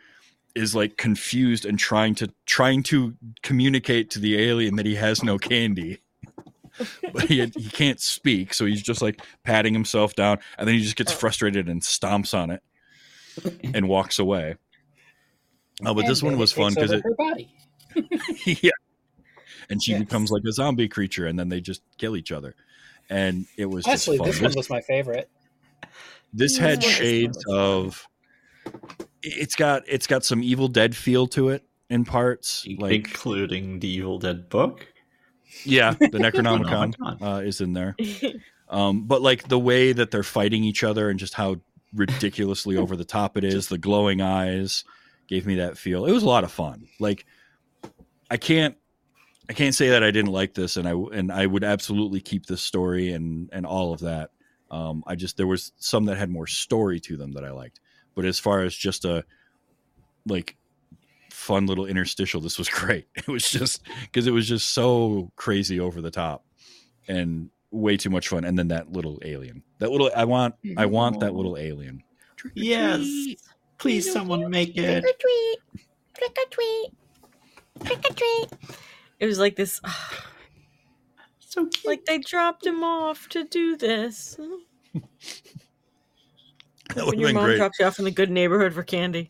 is like confused and trying to trying to communicate to the alien that he has no candy. *laughs* But he, he can't speak, so he's just like patting himself down, and then he just gets oh. frustrated and stomps on it *laughs* and walks away. Oh, but And this one was fun because it, her body. *laughs* yeah, and she Yes. becomes like a zombie creature, and then they just kill each other, and it was Honestly, just fun. this one was my favorite. this Yeah, had shades of it's got it's got some evil dead feel to it in parts like including the Evil Dead book. yeah the *laughs* necronomicon Necronomicon. uh, is in there. *laughs* Um but like the way that they're fighting each other and just how ridiculously over the top it is the glowing eyes gave me that feel. It was a lot of fun. Like i can't i can't say that i didn't like this and i and i would absolutely keep this story and and all of that. Um i just there was some that had more story to them that i liked but as far as just a like fun little interstitial this was *laughs* great. It was just because it was just so crazy over the top and way too much fun. And then that little alien that little i want i want that little alien. Yes, please, someone make it. Trick or treat, trick or treat, trick or treat. It was like this, So cute. like they dropped him off to do this. *laughs* *laughs* that when your mom great. drops you off in the good neighborhood for candy.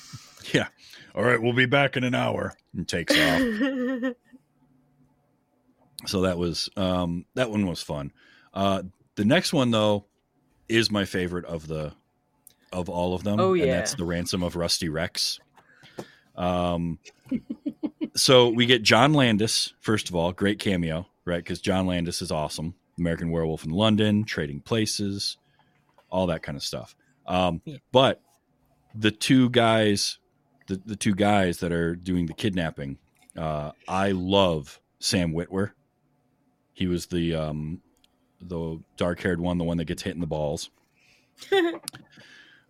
*laughs* yeah. All right we'll be back in an hour. And takes off. *laughs* So that was um that one was fun. Uh the next one though is my favorite of the of all of them. Oh, and yeah. that's the ransom of rusty rex. Um so we get john landis first of all great cameo right? Because john landis is awesome. American werewolf in london trading places all that kind of stuff um Yeah. but the two guys the, the two guys that are doing the kidnapping uh i love sam witwer he was the um the dark haired one the one that gets hit in the balls *laughs*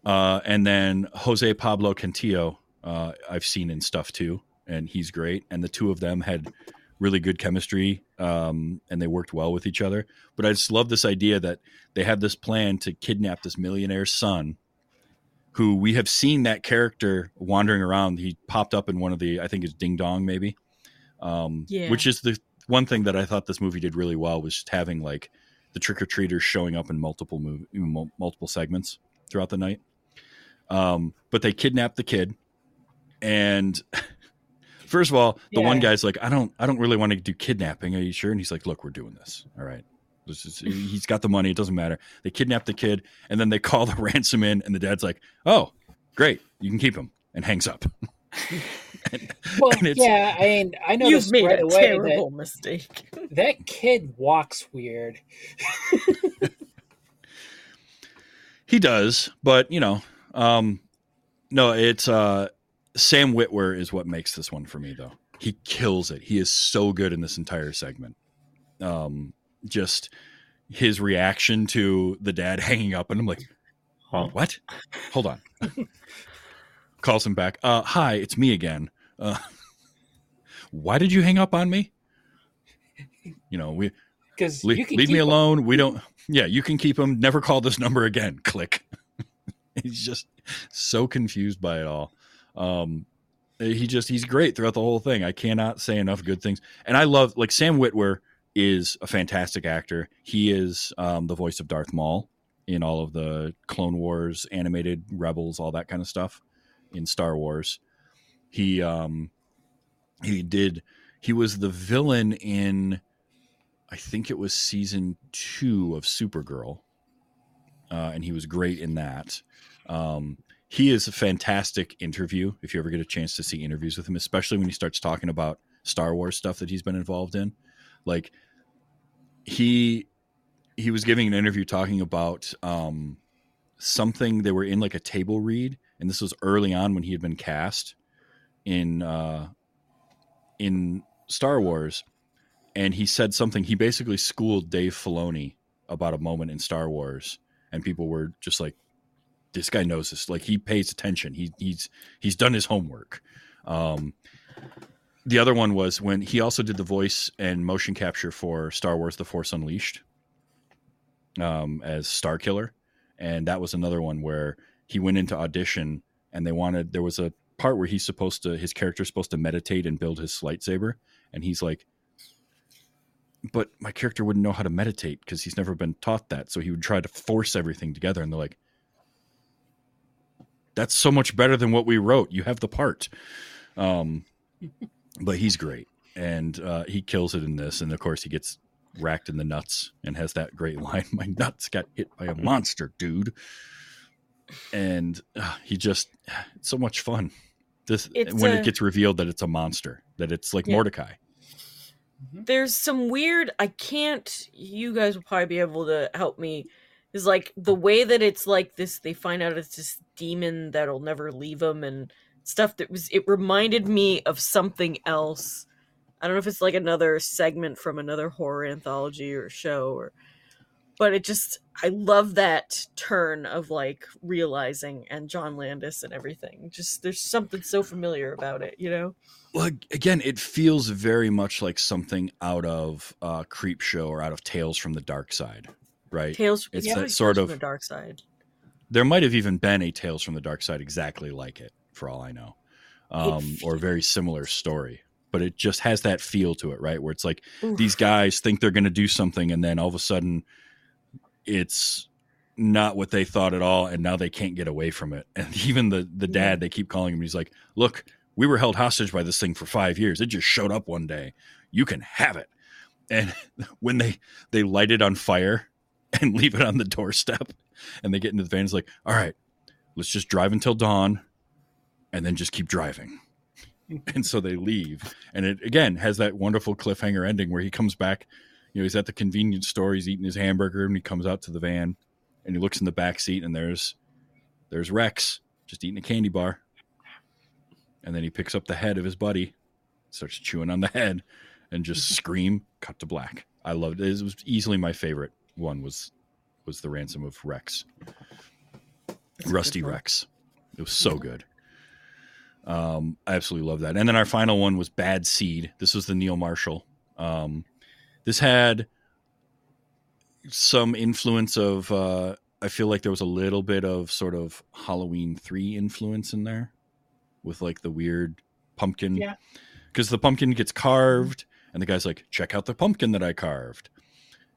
uh and then jose pablo cantillo uh, I've seen in stuff too, and he's great. And the two of them had really good chemistry, um, and they worked well with each other. But I just love this idea that they have this plan to kidnap this millionaire's son, who we have seen that character wandering around. He popped up in one of the, I think it's Ding Dong, maybe, um, Yeah. which is the one thing that I thought this movie did really well was just having like the trick or treaters showing up in multiple mov- mul- multiple segments throughout the night. Um, but they kidnap the kid, and *laughs* first of all, the one guy's like, "I don't, I don't really want to do kidnapping. Are you sure?" And he's like, "Look, we're doing this. All right." This is, he's got the money. It doesn't matter. They kidnap the kid, and then they *laughs* call the ransom in, and the dad's like, "Oh, great, you can keep him," and hangs up. *laughs* Well, And yeah, I mean, I know You've made right a away terrible mistake. that that kid walks weird. *laughs* He does, but you know, um, no, it's uh, Sam Witwer is what makes this one for me, though. He kills it. He is so good in this entire segment. Um, just his reaction to the dad *laughs* hanging up, and I'm like, Oh, "What? Hold on." *laughs* Calls him back. Uh, hi, it's me again. Uh, *laughs* why did you hang up on me? You know, we Because Le- leave me keep him. alone. We don't. Yeah, you can keep him. Never call this number again. Click. he's just so confused by it all. Um, he just he's great throughout the whole thing. I cannot say enough good things. And I love like Sam Witwer is a fantastic actor. He is um, the voice of Darth Maul in all of the Clone Wars animated Rebels, all that kind of stuff in Star Wars. He um he did he was the villain in I think it was season two of Supergirl, uh, and he was great in that. Um, he is a fantastic interview. If you ever get a chance to see interviews with him, especially when he starts talking about Star Wars stuff that he's been involved in, like he he was giving an interview talking about um, something they were in like a table read, and this was early on when he had been cast in uh, in Star Wars and he said something. He basically schooled Dave Filoni about a moment in Star Wars, and people were just like, "This guy knows this. Like he pays attention. He he's he's done his homework." Um, the other one was when he also did the voice and motion capture for Star Wars: The Force Unleashed um, as Starkiller, and that was another one where he went into audition and they wanted there was a part where he's supposed to his character's supposed to meditate and build his lightsaber, and he's like but my character wouldn't know how to meditate because he's never been taught that. So he would try to force everything together. And they're like, that's so much better than what we wrote. You have the part. Um, but he's great. And uh, he kills it in this. And of course, he gets racked in the nuts and has that great *laughs* line My nuts got hit by a monster, dude. And uh, he just, it's so much fun. This It's when a- it gets revealed that it's a monster, that it's like Yeah. Mordecai. there's some weird i can't you guys will probably be able to help me is like the way that it's like this they find out it's this demon that'll never leave them and stuff that was it reminded me of something else. I don't know if it's like another segment from another horror anthology or show or but it just i love that turn of like realizing and john landis and everything. Just there's something so familiar about it you know? Well, again, it feels very much like something out of uh, Creep Show or out of Tales from the Darkside, right? tales It's yeah, that sort from of- the dark side There might have even been a Tales from the Darkside exactly like it, for all I know, um, or a very similar story. But it just has that feel to it, right? Where it's like Oof. these guys think they're going to do something, and then all of a sudden, it's not what they thought at all, and now they can't get away from it. And *laughs* even the the dad, they keep calling him. He's like, "Look, we were held hostage by this thing for five years. It just showed up one day. You can have it." And *laughs* when they they light it on fire *laughs* and leave it on the doorstep, and they get into the van, it's like, "All right, let's just drive until dawn, and then just keep driving." *laughs* and so they leave, and it again has that wonderful cliffhanger ending where he comes back. You know, he's at the convenience store, he's eating his hamburger, and he comes out to the van, and he looks in the back seat, and there's there's Rex just eating a candy bar, and then he picks up the head of his buddy, starts chewing on the *laughs* head, and just scream. Cut to black. I loved it. It was easily my favorite one. Was was the ransom of Rex, That's Rusty. Rex. It was so good. Um, I absolutely love that. And then our final one was Bad Seed. This was the Neil Marshall. Um, this had some influence of. Uh, I feel like there was a little bit of sort of Halloween three influence in there, with like the weird pumpkin. Yeah. Because the pumpkin gets carved, and the guy's like, "Check out the pumpkin that I carved,"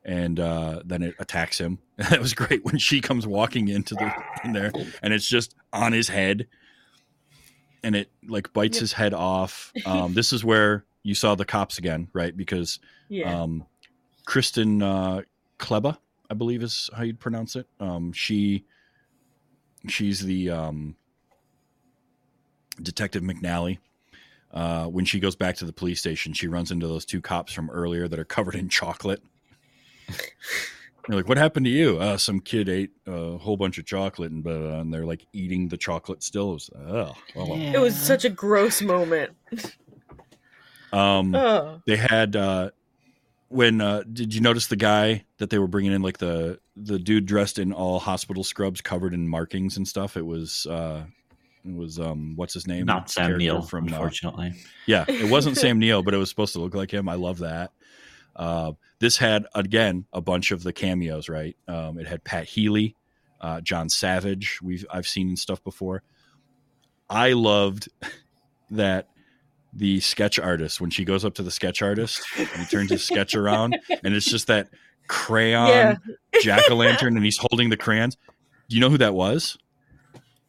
and uh, then it attacks him. *laughs* That was great when she comes walking into the in there, and it's just on his head, and it like bites Yep. his head off. Um, this is where you saw the cops again, right? Because Yeah. um, Kristen uh, Kleba, I believe is how you'd pronounce it. Um, she she's the um, Detective McNally. Uh, when she goes back to the police station, she runs into those two cops from earlier that are covered in chocolate. They're like, "What happened to you?" Uh, some kid ate a whole bunch of chocolate, and uh, and they're like eating the chocolate still. It was, oh, well, it was such a gross moment. *laughs* um, Oh. they had uh when uh did you notice the guy that they were bringing in like the the dude dressed in all hospital scrubs covered in markings and stuff it was uh it was um what's his name Not Sam Character Neill, from uh, unfortunately. yeah it wasn't *laughs* sam neill but it was supposed to look like him i love that uh this had again a bunch of the cameos right? Um it had pat healy uh john savage we've i've seen stuff before. I loved *laughs* that the sketch artist when she goes up to the sketch artist and he turns his sketch around *laughs* and it's just that crayon Yeah. jack-o'-lantern and he's *laughs* holding the crayons. Do you know who that was?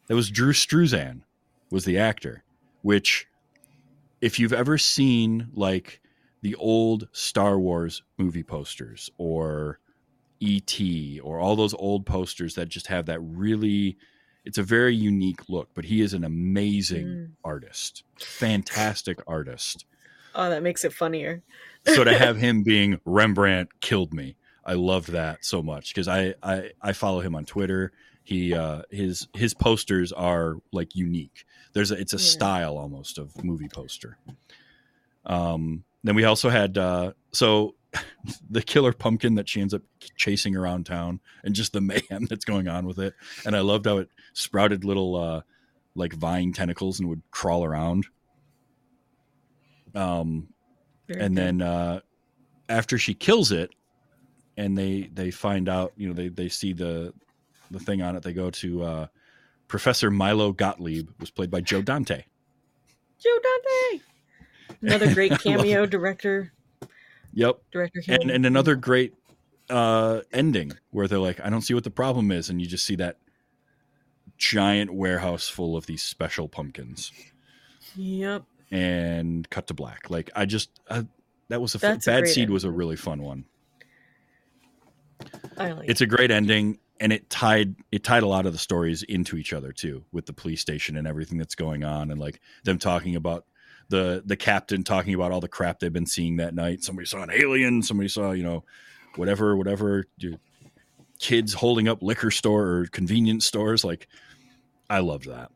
That was drew struzan was the actor which if you've ever seen like the old star wars movie posters or et or all those old posters that just have that really it's a very unique look but he is an amazing Mm. artist fantastic artist Oh, that makes it funnier. so to have *laughs* him being Rembrandt killed me. I loved that so much because I, I I follow him on Twitter. He uh, his his posters are like unique. There's a, it's a Yeah. style almost of movie poster. Um, then we also had uh, so *laughs* the killer pumpkin that she ends up chasing around town and just the *laughs* mayhem that's going on with it. And I loved how it sprouted little uh, like vine tentacles and would crawl around. Um, Very and good. then uh, after she kills it and they they find out you know they they see the the thing on it they go to uh, professor milo gottlieb was played by joe dante Joe Dante. Another great *laughs* cameo director. yep. Director and, and another great uh ending where they're like i don't see what the problem is. And you just see that giant warehouse full of these special pumpkins. Yep. and cut to black. Like i just uh, that was a That's bad seed was a really fun one. I like it's a great ending and it tied it tied a lot of the stories into each other too with the police station and everything that's going on and like them talking about the the captain talking about all the crap they've been seeing that night. Somebody saw an alien. Somebody saw you know whatever whatever dude, kids holding up liquor store or convenience stores. Like i loved that.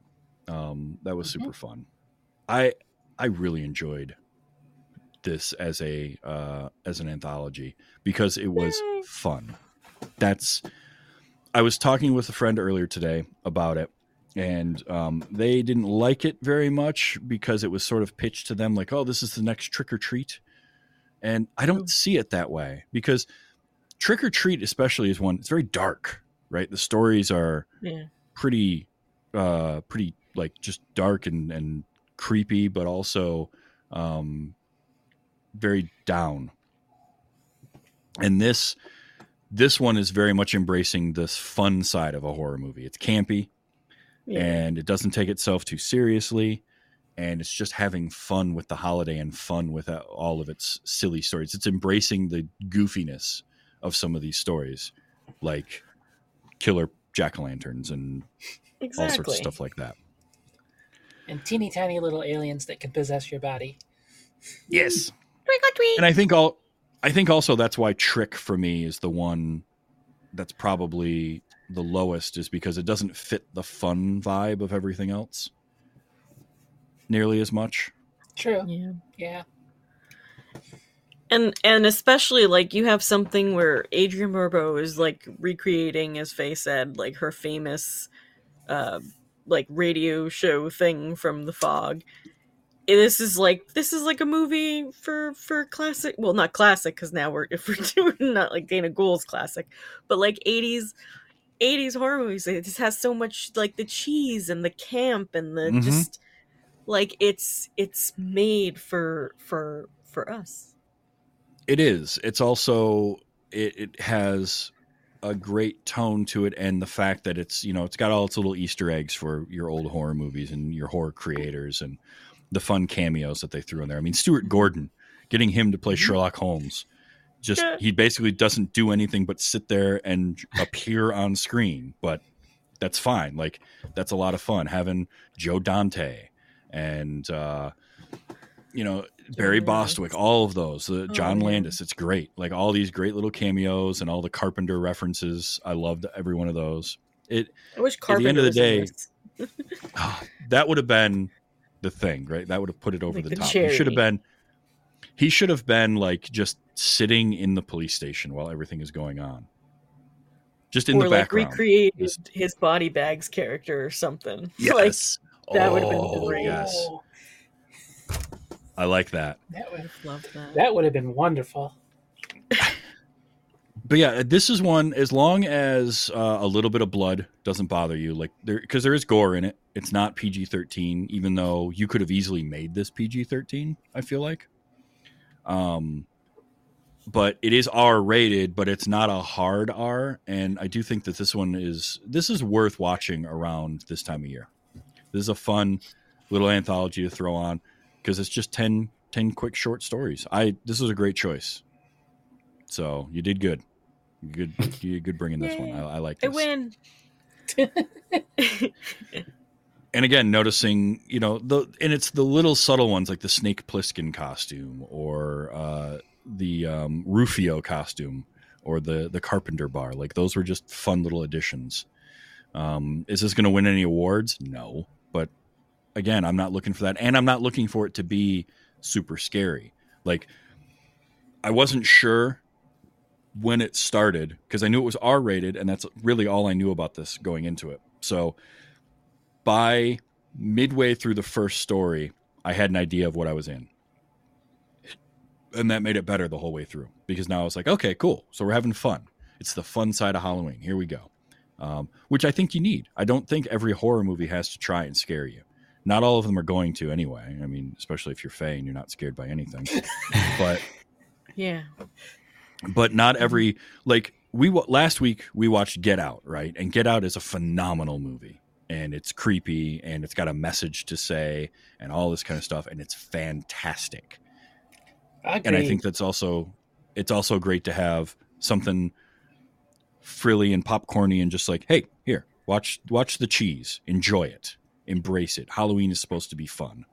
Um that was super fun. I i really enjoyed this as a uh as an anthology because it was Yay. fun. That's i was talking with a friend earlier today about it and um, they didn't like it very much because it was sort of pitched to them like oh this is the next trick or treat. And i don't see it that way because trick or treat especially is one it's very dark right? The stories are Yeah. pretty uh pretty like just dark and and creepy but also um very down. And this this one is very much embracing this fun side of a horror movie. It's campy Yeah. and it doesn't take itself too seriously and it's just having fun with the holiday and fun with uh, all of its silly stories it's embracing the goofiness of some of these stories like killer jack-o'-lanterns and exactly. all sorts of stuff like that and teeny tiny little aliens that can possess your body. yes Trick or and i think all i think also that's why trick for me is the one that's probably the lowest is because it doesn't fit the fun vibe of everything else nearly as much True. Yeah. Yeah. And and especially like you have something where Adrienne Barbeau is like recreating, as Fae said, like her famous uh like radio show thing from the fog. This is like this is like a movie for for classic. Well, not classic because now we're *laughs* if we're doing not like Dana Gould's classic, but like eighties 80s horror movies. It just has so much like the cheese and the camp and the Mhm. just like it's it's made for for for us. It is. It's also it, it has a great tone to it, and the fact that it's you know it's got all its little Easter eggs for your old horror movies and your horror creators and the fun cameos that they threw in there. I mean, Stuart Gordon, getting him to play Sherlock Holmes, just he basically doesn't do anything but sit there and appear on screen, but that's fine. Like that's a lot of fun having Joe Dante and uh, you know Barry Bostwick, all of those. Uh, John. Landis, it's great. Like all these great little cameos and all the Carpenter references. I loved every one of those. It I wish At the end of the day, *sighs* that would have been the thing, right? That would have put it *laughs* over Like the, the top. It should have been. He should have been like just sitting in the police station while everything is going on, just in or the like background. recreated Just- his body bags character or something. *laughs* Like Yes, that would have been Oh, great. Yes, Oh, I like that. that would love that. that would have been wonderful. *laughs* But yeah, this is one as long as uh, a little bit of blood doesn't bother you, like there because there is gore in it. It's not PG thirteen, even though you could have easily made this PG thirteen. I feel like, um, but it is R rated, but it's not a hard R, and I do think that this one is this is worth watching around this time of year. This is a fun little anthology to throw on because it's just 10, 10 quick short stories. I this was a great choice. So you did good. You good. You did good bringing this one. I, I like I win. *laughs* And again, noticing you know the and it's the little subtle ones like the Snake Plissken costume or uh, the um, Rufio costume or the the Carpenter bar. Like those were just fun little additions. Um, is this going to win any awards? No, but again, I'm not looking for that, and I'm not looking for it to be super scary. Like I wasn't sure when it started because I knew it was R rated, and that's really all I knew about this going into it. So by midway through the first story, I had an idea of what I was in. And that made it better the whole way through because now I was like, okay, cool. So we're having fun. It's the fun side of Halloween. Here we go. Um, which I think you need. I don't think every horror movie has to try and scare you. Not all of them are going to anyway. I mean, especially if you're Fae and you're not scared by anything. *laughs* but yeah. but not every like we last week we watched Get Out, right? And Get Out is a phenomenal movie, and it's creepy, and it's got a message to say, and all this kind of stuff, and it's fantastic. And I think that's also it's also great to have something frilly and popcorny and just like, hey, here, watch watch the cheese, enjoy it, embrace it. Halloween is supposed to be fun,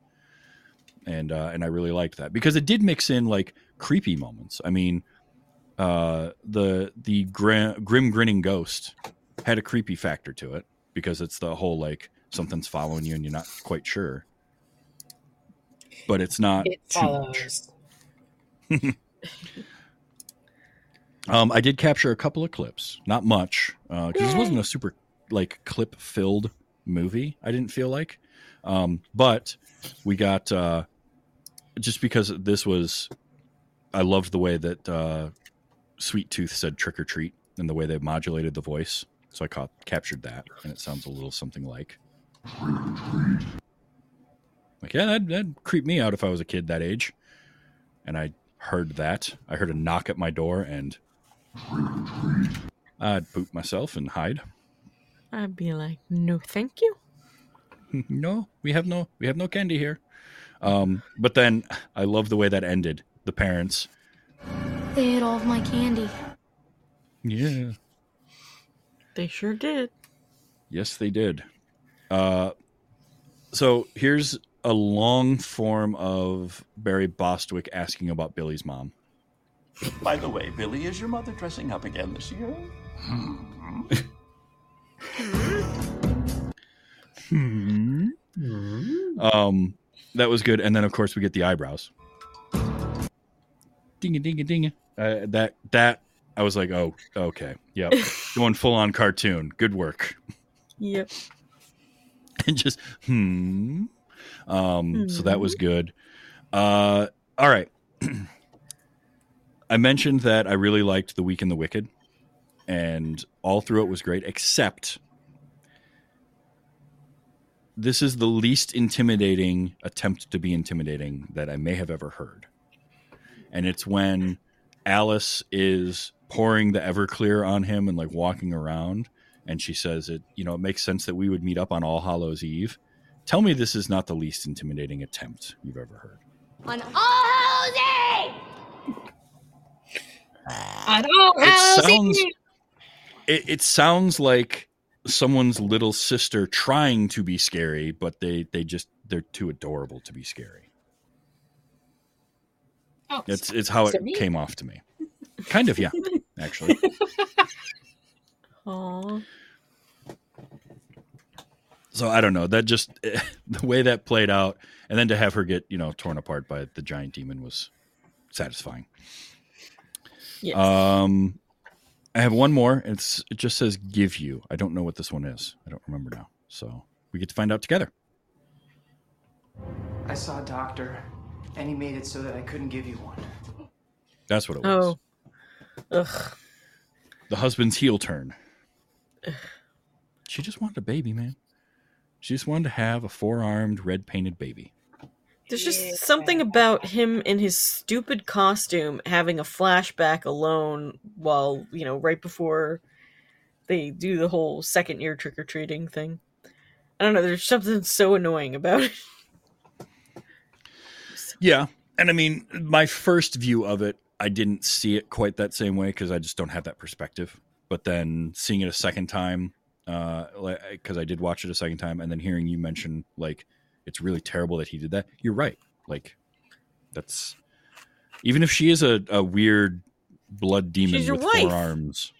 and uh, and I really liked that because it did mix in like creepy moments. I mean, uh, the the grim, grim grinning ghost had a creepy factor to it because it's the whole like something's following you and you're not quite sure, but it's not it follows. *laughs* Um, I did capture a couple of clips, not much, because this wasn't a super like clip filled movie. I didn't feel like, um, but we got uh, just because this was. I loved the way that uh, Sweet Tooth said "trick or treat" and the way they modulated the voice. So I caught captured that, and it sounds a little something like. Like yeah, that that creeped me out if I was a kid that age, and I heard that. I heard a knock at my door, and I'd poop myself and hide. I'd be like, no, thank you. *laughs* no, we have no we have no candy here. Um, but then I love the way that ended. The parents, They ate all of my candy. yeah, They sure did. yes, they did. Uh, so here's a long form of Barry Bostwick asking about Billy's mom. By the way, Billy, is your mother dressing up again this year? Hmm. Um, that was good. And then of course we get the eyebrows. Ding a ding a ding. Uh, that that I was like, oh, okay, yep, *laughs* going full on cartoon. Good work. Yep. *laughs* and just hmm. Um, so that was good. Uh, all right. *clears throat* I mentioned that I really liked The Weak and the Wicked, and all through it was great, except this is the least intimidating attempt to be intimidating that I may have ever heard. And it's when Alice is pouring the Everclear on him and like walking around, and she says it, you know, it makes sense that we would meet up on All Hallows Eve. Tell me this is not the least intimidating attempt you've ever heard. On All Hallows Eve! *sighs* On All It Hallows sounds Eve! it, it sounds like someone's little sister trying to be scary, but they they just they're too adorable to be scary. Oh, It's it's how Is it it me? came off to me. Kind of, yeah, *laughs* actually. *laughs* Aw. So I don't know. That just *laughs* the way that played out, and then to have her get you know torn apart by the giant demon was satisfying. Yes. Um, I have one more. It's it just says "give you." I don't know what this one is. I don't remember now. So we get to find out together. I saw a doctor, and he made it so that I couldn't give you one. That's what it was. oh. Ugh. The husband's heel turn. She just wanted a baby, man. She just wanted to have a four-armed, red-painted baby. There's just something about him in his stupid costume having a flashback alone while, you know, right before they do the whole second year trick or treating thing. I don't know, there's something so annoying about it. Yeah, and I mean, my first view of it, I didn't see it quite that same way because I just don't have that perspective. But then seeing it a second time, uh, because I did watch it a second time, and then hearing you mention like it's really terrible that he did that. You're right. Like that's even if she is a, a weird blood demon with wife. four arms,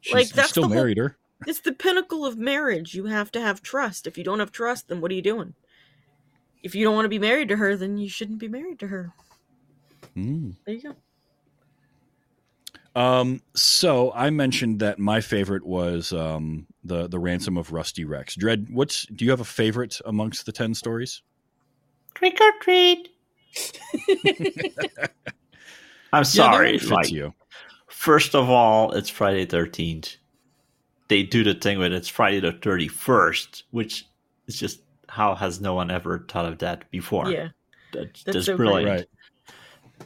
she's, Like, that's still the whole- married her. It's the pinnacle of marriage. You have to have trust. If you don't have trust, then what are you doing? If you don't want to be married to her, then you shouldn't be married to her. Mm. There you go. Um, so I mentioned that my favorite was um, the the ransom of Rusty Rex. Dread, what's do you have a favorite amongst the ten stories? Trick or treat. *laughs* I'm sorry. one fits like, you. first of all, it's Friday Thirteenth. They do the thing with it's Friday the Thirty First, which is just how has no one ever thought of that before? Yeah. that's, That's that's so brilliant. Right.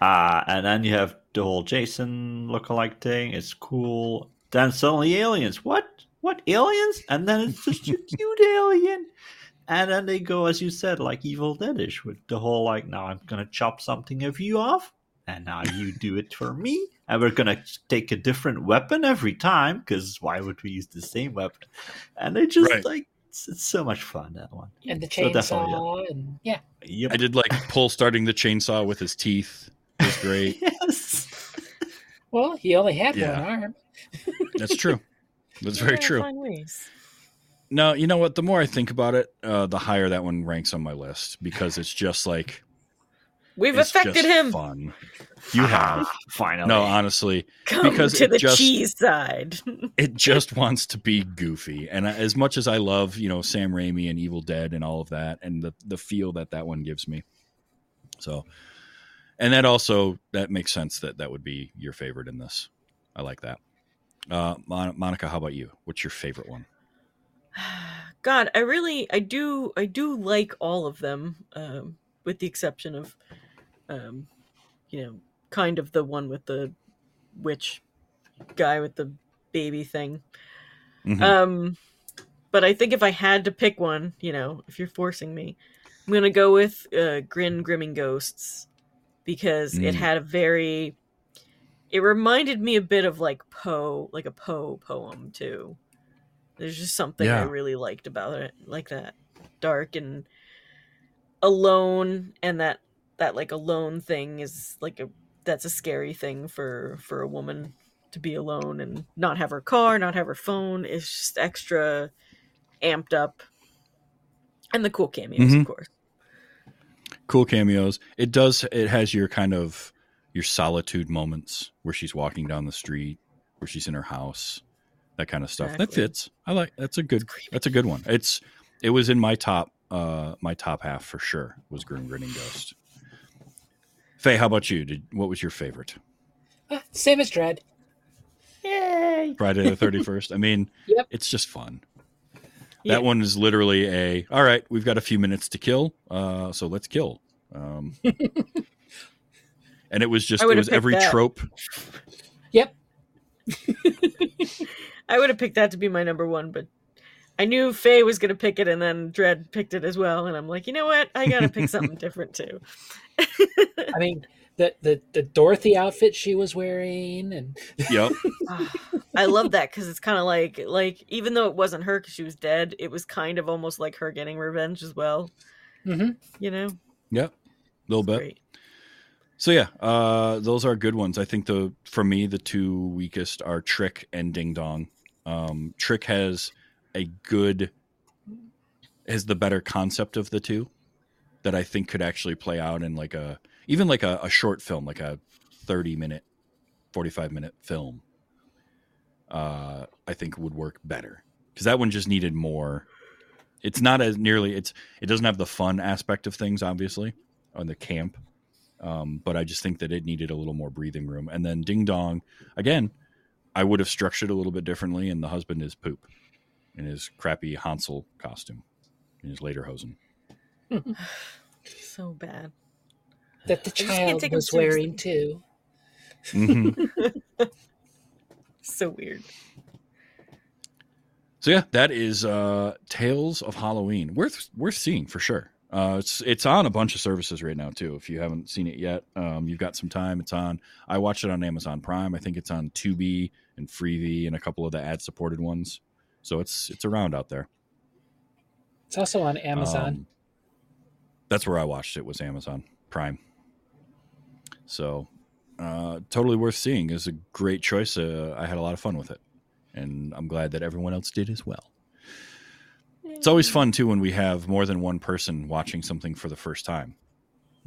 Uh, and then you have the whole Jason lookalike thing. is cool. Then suddenly aliens. What? What aliens? And then it's just a *laughs* cute alien. And then they go, as you said, like Evil Deadish with the whole like, now I'm gonna chop something of you off, and now you do it for me, and we're gonna take a different weapon every time because why would we use the same weapon? And they just Right. like it's, it's so much fun that one. and the So definitely, chainsaw, and yeah, Yep. I did like pull starting the chainsaw with his teeth. It was great. *laughs* yes. Well, he only had Yeah. one arm. That's true. That's very true. No, you know what? The more I think about it, uh, the higher that one ranks on my list because it's just like We've it's affected just him. Fun. You have. *laughs* finally. No, honestly, Come because to it the just- cheese side. *laughs* it just wants to be goofy. And as much as I love, you know, Sam Raimi and Evil Dead and all of that, and the the feel that that one gives me, so, and that also that makes sense that that would be your favorite in this. I like that. Uh, Mon- Monica, how about you? What's your favorite one? *sighs* God, I really, I do, I do like all of them, um, with the exception of, um, you know, kind of the one with the witch guy with the baby thing. Mhm. Um, but I think if I had to pick one, you know, if you're forcing me, I'm gonna go with uh, Grin Grimming Ghosts because it Mm. had a very. It reminded me a bit of like Poe, like a Poe poem too. There's just something I really liked about it, like that dark and alone, and that that like alone thing is like a that's a scary thing for for a woman to be alone and not have her car, not have her phone. It's just extra amped up. And the cool cameos, Mhm. of course. Cool cameos. It does. It has your kind of your solitude moments where she's walking down the street, where she's in her house, that kind of stuff. That fits. I like. That's a good. That's a good one. It's it was in my top uh my top half for sure was Grim Grinning Ghost. Fae, how about you? Did what was your favorite? Uh, same as Dread. Yay! Friday the *laughs* thirty first. I mean, Yep. it's just fun. Yeah. That one is literally a all right. We've got a few minutes to kill, uh, so let's kill. Um, and it was just it was every that. trope. Yep. *laughs* I would have picked that to be my number one, but I knew Fae was going to pick it, and then Dread picked it as well. And I'm like, you know what? I got to pick something *laughs* different too. I mean, the, the the Dorothy outfit she was wearing, and Yep. *laughs* I love that because it's kind of like like even though it wasn't her because she was dead, it was kind of almost like her getting revenge as well. Mhm. You know, Yep. A little bit. great. So yeah, uh, those are good ones. I think the for me the two weakest are Trick and Ding Dong. Um, Trick has a good has the better concept of the two that I think could actually play out in like a even like a, a short film, like a thirty minute, forty five minute film. Uh, I think would work better because that one just needed more. It's not as nearly it's it doesn't have the fun aspect of things obviously on the camp um, but I just think that it needed a little more breathing room. And then Ding Dong, again, I would have structured a little bit differently. And the husband is poop in his crappy Hansel costume, in his lederhosen. *sighs* So bad. That the child was wearing seriously. too. Mhm. *laughs* So weird. so yeah, that is uh, Tales of Halloween. Worth worth seeing for sure. Uh, it's it's on a bunch of services right now too. If you haven't seen it yet, um, you've got some time. It's on. I watched it on Amazon Prime. I think it's on Tubi and Freevee and a couple of the ad supported ones. So it's it's around out there. It's also on Amazon. Um, that's where I watched it was Amazon Prime. So, uh, totally worth seeing. It's a great choice. Uh, I had a lot of fun with it, and I'm glad that everyone else did as well. It's always fun too when we have more than one person watching something for the first time.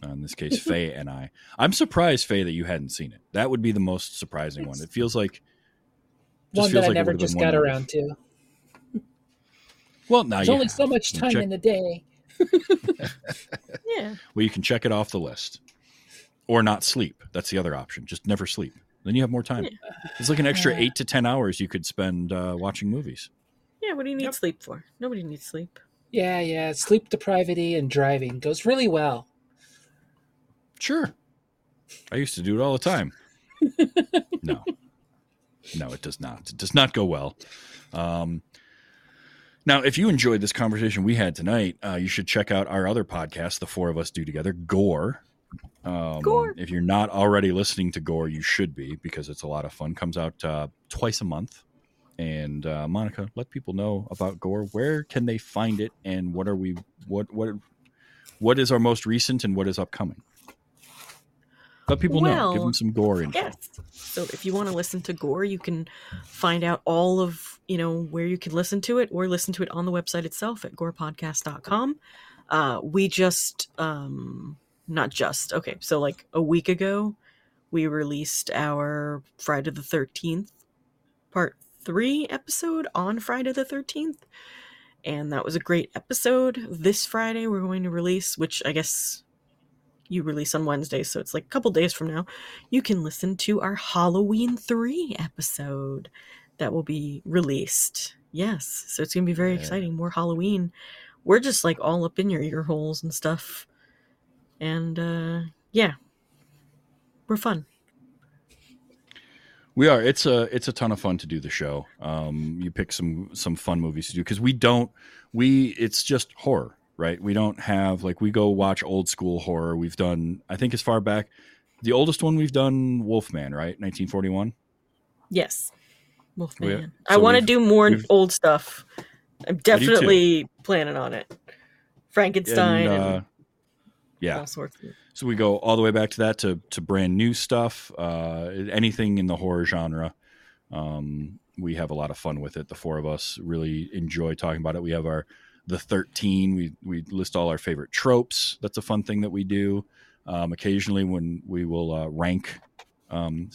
Uh, in this case, *laughs* Fae and I. I'm surprised, Fae, that you hadn't seen it. That would be the most surprising one. It feels like just one feels that I like it never just got around to. Well, now There's you only so much time check- in the day. *laughs* *laughs* Yeah. Well, you can check it off the list, or not sleep. That's the other option. Just never sleep. Then you have more time. It's like an extra Yeah. eight to ten hours you could spend uh, watching movies. Yeah. What do you need sleep for? Nobody needs sleep. Yeah, yeah. Sleep deprivity and driving goes really well. Sure, I used to do it all the time. *laughs* no, no, it does not. It does not go well. Um, now, if you enjoyed this conversation we had tonight, uh, you should check out our other podcast, the four of us do together, Gore. Um, Gore. If you're not already listening to Gore, you should be because it's a lot of fun. Comes out uh, twice a month. And uh, Monica, let people know about Gore. Where can they find it, and what are we? What what what is our most recent, and what is upcoming? Let people know. Give them some Gore info. Yes. So if you want to listen to Gore, you can find out all of, you know, where you can listen to it or listen to it on the website itself at gorepodcast.com. Uh, we just, um, not just, okay. So like a week ago, we released our Friday the 13th part three episode on Friday the 13th. And that was a great episode. This Friday, we're going to release, which I guess you release on Wednesday, so it's like a couple days from now, you can listen to our Halloween 3 episode that will be released. Yes, so it's going to be very Yeah. exciting. More Halloween. We're just like all up in your ear holes and stuff. And uh yeah. We're fun. We are. It's a it's a ton of fun to do the show. Um, you pick some some fun movies to do because we don't we it's just horror, right? We don't have like we go watch old school horror. We've done I think as far back the oldest one we've done Wolfman, right? 1941. Yes. Wolfman. We- I want to do more old stuff. I'm definitely planning on it. Frankenstein And, and, uh, yeah. all sorts of So we go all the way back to that to to brand new stuff, uh, anything in the horror genre. Um, we have a lot of fun with it. The four of us really enjoy talking about it. We have our the thirteen. We we list all our favorite tropes. That's a fun thing that we do. Um, occasionally, when we will uh, rank, um,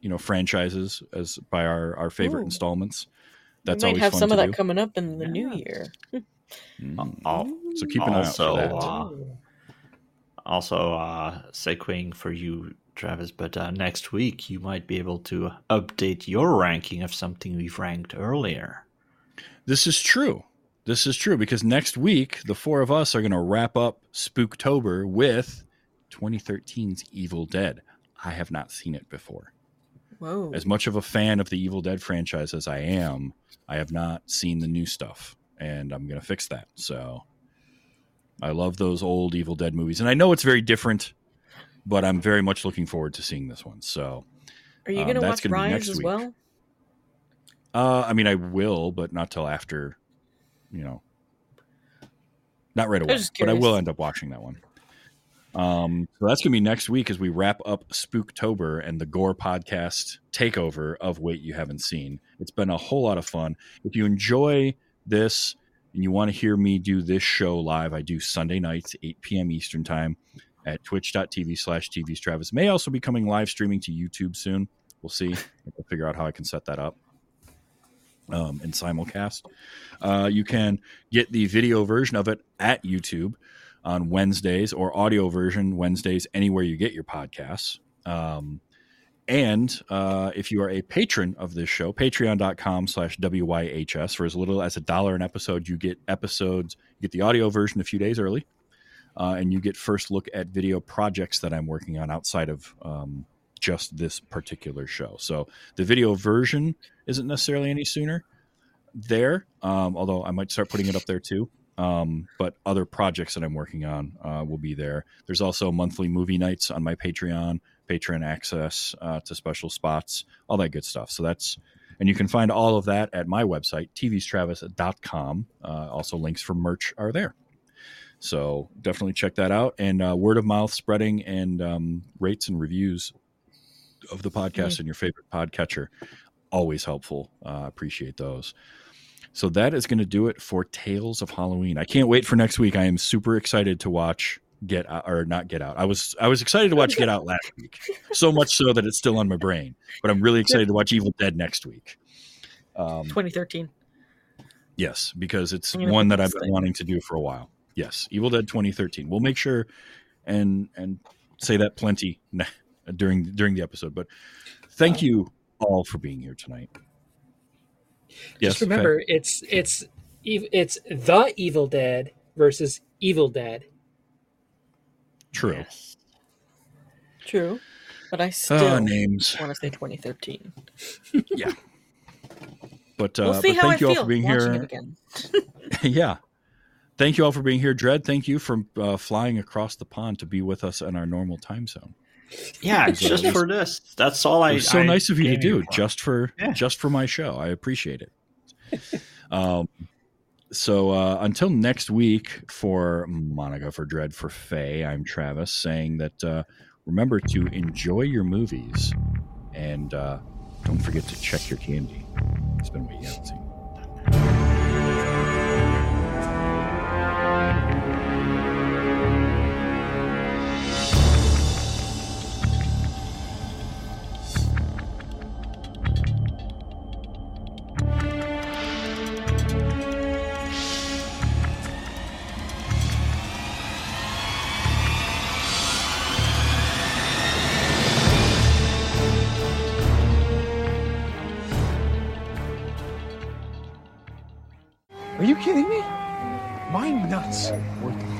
you know, franchises as by our our favorite Ooh. installments. That's always fun. we might always have fun some to of that do. coming up in the new year. Mm. Al- So keep an eye out for that. uh, also uh, segueing for you, Travis, but uh, next week you might be able to update your ranking of something we've ranked earlier. This is true. This is true because next week the four of us are going to wrap up Spooktober with 2013's Evil Dead. I have not seen it before. Whoa. As much of a fan of the Evil Dead franchise as I am, I have not seen the new stuff, and I'm going to fix that. So I love those old Evil Dead movies, and I know it's very different, but I'm very much looking forward to seeing this one. So Are you um, going to that's watch Rise next as week. well? Uh, I mean, I will, but not till after, you know, not right away. just But I will end up watching that one. Um, so that's gonna be next week as we wrap up Spooktober and the Gore podcast takeover of Wait You Haven't Seen. It's been a whole lot of fun. If you enjoy this and you want to hear me do this show live, I do Sunday nights, 8 p.m. Eastern time at twitch.tv slash TV's Travis. May also be coming live streaming to YouTube soon. We'll see. I'll figure out how I can set that up um, in simulcast. Uh, you can get the video version of it at YouTube on Wednesdays or audio version Wednesdays anywhere you get your podcasts. Um, and uh, if you are a patron of this show, patreon.com slash WYHS, for as little as a dollar an episode, you get episodes, you get the audio version a few days early, uh, and you get first look at video projects that I'm working on outside of um, just this particular show. So the video version isn't necessarily any sooner there, um, although I might start putting it up there too. Um, but other projects that I'm working on uh, will be there. There's also monthly movie nights on my Patreon, Patreon access uh, to special spots, all that good stuff. So that's, and you can find all of that at my website, tvstravis.com. Uh, also, links for merch are there. So definitely check that out. And uh, word of mouth spreading and um, rates and reviews of the podcast and your favorite podcatcher always helpful. Uh, appreciate those. So that is going to do it for Tales of Halloween. I can't wait for next week. I am super excited to watch Get Out or not Get Out. I was I was excited to watch Get Out last week, so much so that it's still on my brain. But I'm really excited to watch Evil Dead next week. Um, 2013. yes, because it's one that I've been thing. wanting to do for a while. Yes, Evil Dead 2013. We'll make sure and and say that plenty during during the episode. But thank you all for being here tonight. Just Fae? remember, it's it's it's the Evil Dead versus Evil Dead. True. Yes. True. But I Uh, still names. want to say 2013. *laughs* yeah. But uh, We'll see but how thank I you all feel for being here. again. *laughs* yeah. Thank you all for being here. Dread, thank you for uh, flying across the pond to be with us in our normal time zone. Yeah, It uh, just for this. That's all I. So I nice of you to do just for Yeah. just for my show. I appreciate it. um, *laughs* so uh, until next week for Monica, for Dread, for Fae, I'm Travis saying that uh, remember to enjoy your movies and uh, don't forget to check your candy. It's been what you haven't.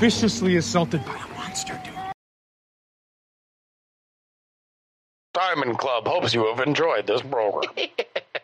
Viciously assaulted by a monster, dude. Diamond Club hopes you have enjoyed this program. *laughs*